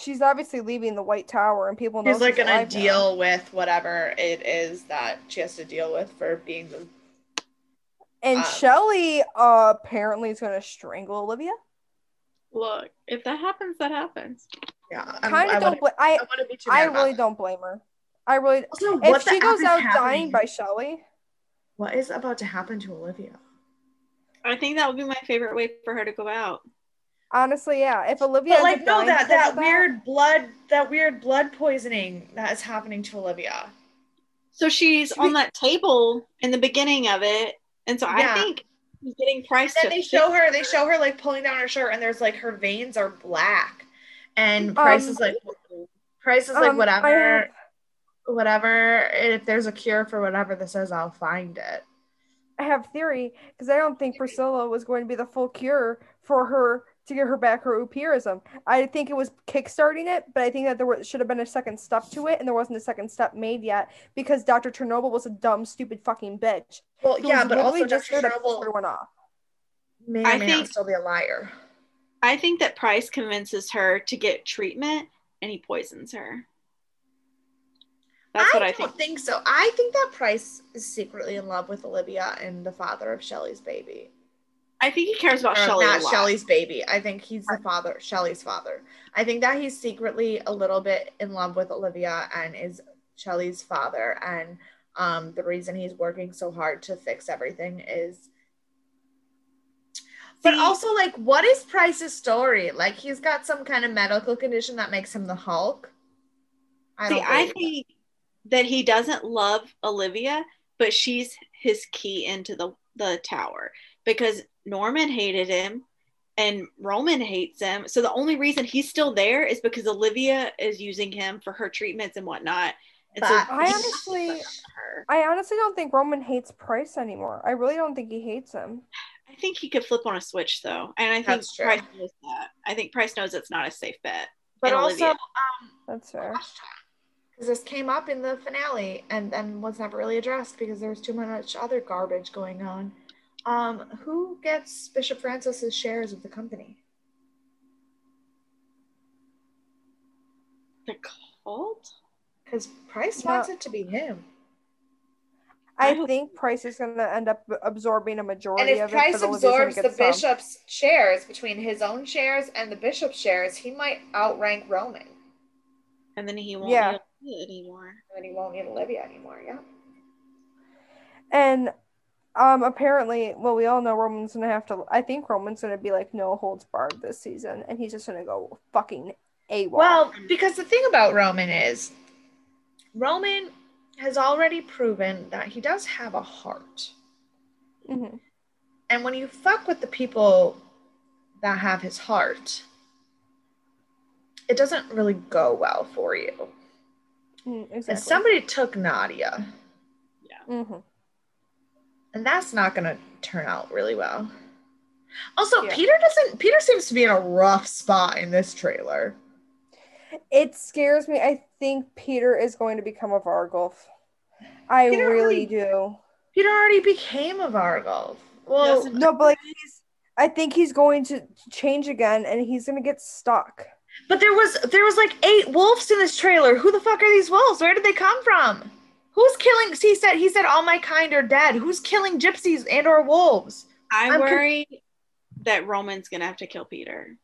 she's obviously leaving the White Tower and people know
She's like gonna
alive now.
deal with whatever it is that she has to deal with for being the.
And
um,
Shelley uh, apparently is gonna strangle Olivia.
Look, if that happens, that happens.
Yeah, I'm-
Kind
I
of don't.
wouldn't-
Bl- I
I be
I really
it.
don't blame her. I really.
Also,
If
what the
she
F
goes out
happening?
dying by Shelley,
What is about to happen to Olivia?
I think that would be my favorite way for her to go out.
honestly, yeah. If Olivia,
But like no,
dying
that
because
that weird blood, that weird blood poisoning that is happening to Olivia.
So she's on that table in the beginning of it, and so
Yeah.
I think he's getting Pryce
And then they show her, they show her like pulling down her shirt, and there's like her veins are black, and Pryce
Um,
is like, Pryce is like
Um, I
whatever,
have-
whatever. If there's a cure for whatever this is, I'll find it.
I have theory because I don't think Priscilla was going to be the full cure for her to get her back her upierism. I think it was kickstarting it, but I think that there was, should have been a second step to it, and there wasn't a second step made yet because Dr. Chernobyl was a dumb, stupid fucking bitch.
Well,
who
yeah, but
literally
also
just
Dr.
there to piss
Chernobyl
everyone off.
may or
I
may not
think-
still be a liar.
I think that Pryce convinces her to get treatment, and he poisons her. That's what I
don't
think.
think so. I think that Pryce is secretly in love with Olivia and the father of Shelley's baby.
I think he cares about a
not
lot.
Shelley's baby. I think he's the father, Shelley's father. I think that he's secretly a little bit in love with Olivia and is Shelley's father. And um, the reason he's working so hard to fix everything is. But
See-
also, like, what is Pryce's story? Like, he's got some kind of medical condition that makes him the Hulk. I
See, I think that he doesn't love Olivia, but she's his key into the the tower because Norman hated him and Roman hates him. So the only reason he's still there is because Olivia is using him for her treatments and whatnot. And so
I honestly- I honestly don't think Roman hates Pryce anymore. I really don't think he hates him.
I think he could flip on a switch though, and I think Pryce knows that. I think Pryce knows it's not a safe bet.
But
and
also,
Olivia.
um,
That's fair.
because this came up in the finale and then was never really addressed because there was too much other garbage going on. Um, who gets Bishop Francis's shares of the company?
The cult?
Because Pryce
Yeah.
wants it to be him.
I
I
think Pryce is going to end up absorbing a majority
And if
of it.
Pryce
but Olivia's gonna
absorbs the
some.
bishop's shares between his own shares and the bishop's shares, he might outrank Roman.
And then he won't
Yeah.
need Olivia anymore.
And then he won't need Olivia anymore. Yeah.
And um, apparently, well, we all know Roman's gonna have to. I think Roman's gonna be like no holds barred this season, and he's just gonna go fucking a
Well, because the thing about Roman is, Roman has already proven that he does have a heart.
hmm
And when you fuck with the people that have his heart, it doesn't really go well for you.
Mm,
And somebody took Nadia, Yeah.
hmm
and that's not going to turn out really well. Also,
Yeah.
Peter doesn't. Peter seems to be in a rough spot in this trailer.
It scares me. I think Peter is going to become a Vargulf. I
Peter
really
already-
do.
Peter already became a Vargulf. Well,
No, but like he's. I think he's going to change again, and he's gonna get stuck.
but there was there was like eight wolves in this trailer. Who the fuck are these wolves? Where did they come from? Who's killing? He said he said all my kind are dead. Who's killing gypsies and or wolves?
I
I'm con-
that Roman's gonna have to kill Peter.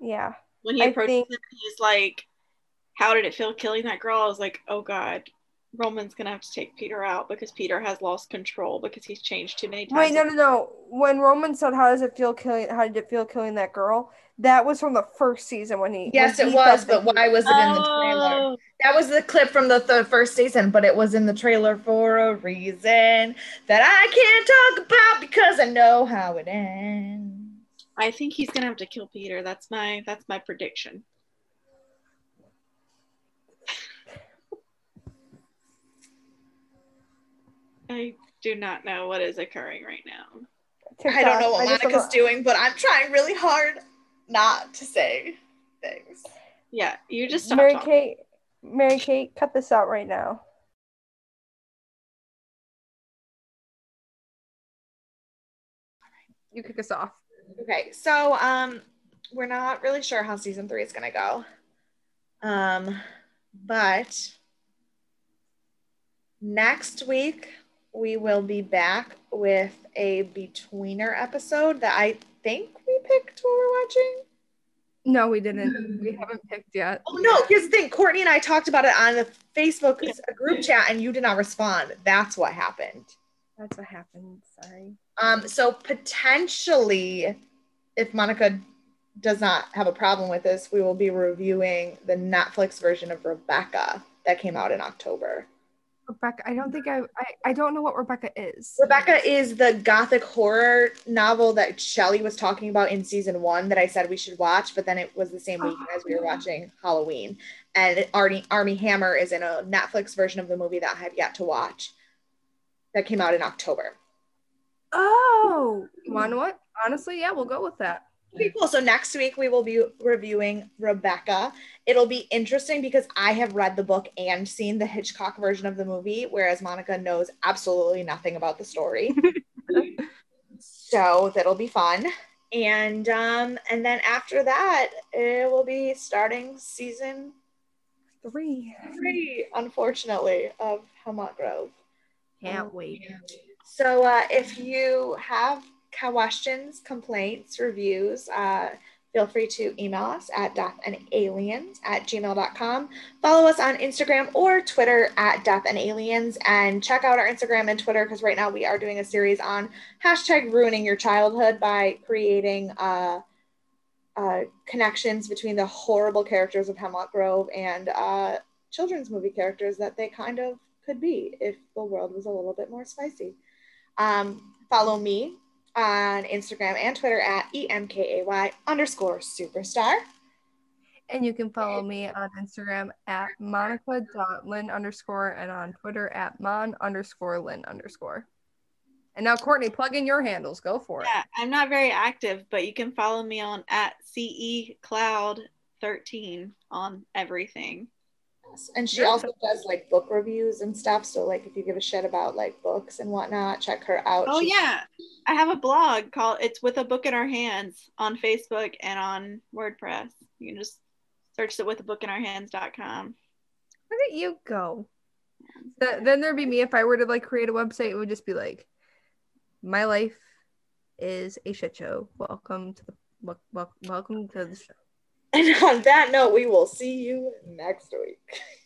Yeah.
When he
I
approaches
think-
him, he's like, "How did it feel killing that girl?" I was like, "Oh God." Roman's gonna have to take Peter out because Peter has lost control because he's changed too many times.
Wait, no, no, no. When Roman said, "How does it feel killing? How did it feel killing that girl?" That was from the first season when he.
Yes,
when
it
he
was, but why was it in the trailer?
Oh,
That was the clip from the, the first season, but it was in the trailer for a reason that I can't talk about because I know how it ends.
I think he's gonna have to kill Peter. That's my that's my prediction. I do not know what is occurring right now.
I don't know what Monica's
don't-
doing, but I'm trying really hard not to say things.
Yeah, you just stop
Mary
talking.
Kate, Mary Kate, cut this out right now. You kick us off.
Okay, so um, we're not really sure how season three is gonna go. Um, but next week we will be back with a betweener episode that I think we picked while we're watching.
No, we didn't. We haven't picked yet.
Oh no, here's the thing. Courtney and I talked about it on the Facebook group chat and you did not respond. That's what happened.
That's what happened. Sorry.
Um, so potentially, if Monica does not have a problem with this, we will be reviewing the Netflix version of Rebecca that came out in October.
Rebecca, I don't think I, I, I don't know what Rebecca is.
Rebecca is the gothic horror novel that Shelley was talking about in season one that I said we should watch, but then it was the same week as we were oh. watching Halloween. And Arnie, Armie Hammer is in a Netflix version of the movie that I have yet to watch that came out in October.
Oh, you want what? Honestly, yeah, we'll go with that.
Okay, cool. So next week we will be reviewing Rebecca. It'll be interesting because I have read the book and seen the Hitchcock version of the movie, whereas Monica knows absolutely nothing about the story. so that'll be fun. And um, and then after that, it will be starting season
Three.
three, unfortunately, of Hemlock Grove.
Can't wait.
So uh, if you have questions, complaints, reviews, uh, feel free to email us at deathandaliens at gmail.com. Follow us on Instagram or Twitter at Death and Aliens and check out our Instagram and Twitter because right now we are doing a series on hashtag ruining your childhood by creating uh, uh, connections between the horrible characters of Hemlock Grove and uh, children's movie characters that they kind of could be if the world was a little bit more spicy. Um, follow me on Instagram and Twitter at EMKAY underscore superstar.
And you can follow me on Instagram at monica.lin underscore and on Twitter at mon underscore lin underscore. And now, Courtney, plug in your handles. Go for it.
Yeah, I'm not very active, but you can follow me on at CE Cloud 13 on everything.
And she also does like book reviews and stuff. So like if you give a shit about like books and whatnot, check her out.
Oh
She's-
yeah, I have a blog called "It's with a Book in Our Hands" on Facebook and on WordPress. You can just search it "With a Book in Our Hands.com.
Look at you go. Th- then there'd be me if I were to like create a website. It would just be like, my life is a shit show. Welcome to the wel- wel- welcome to the show.
And on that note, we will see you next week.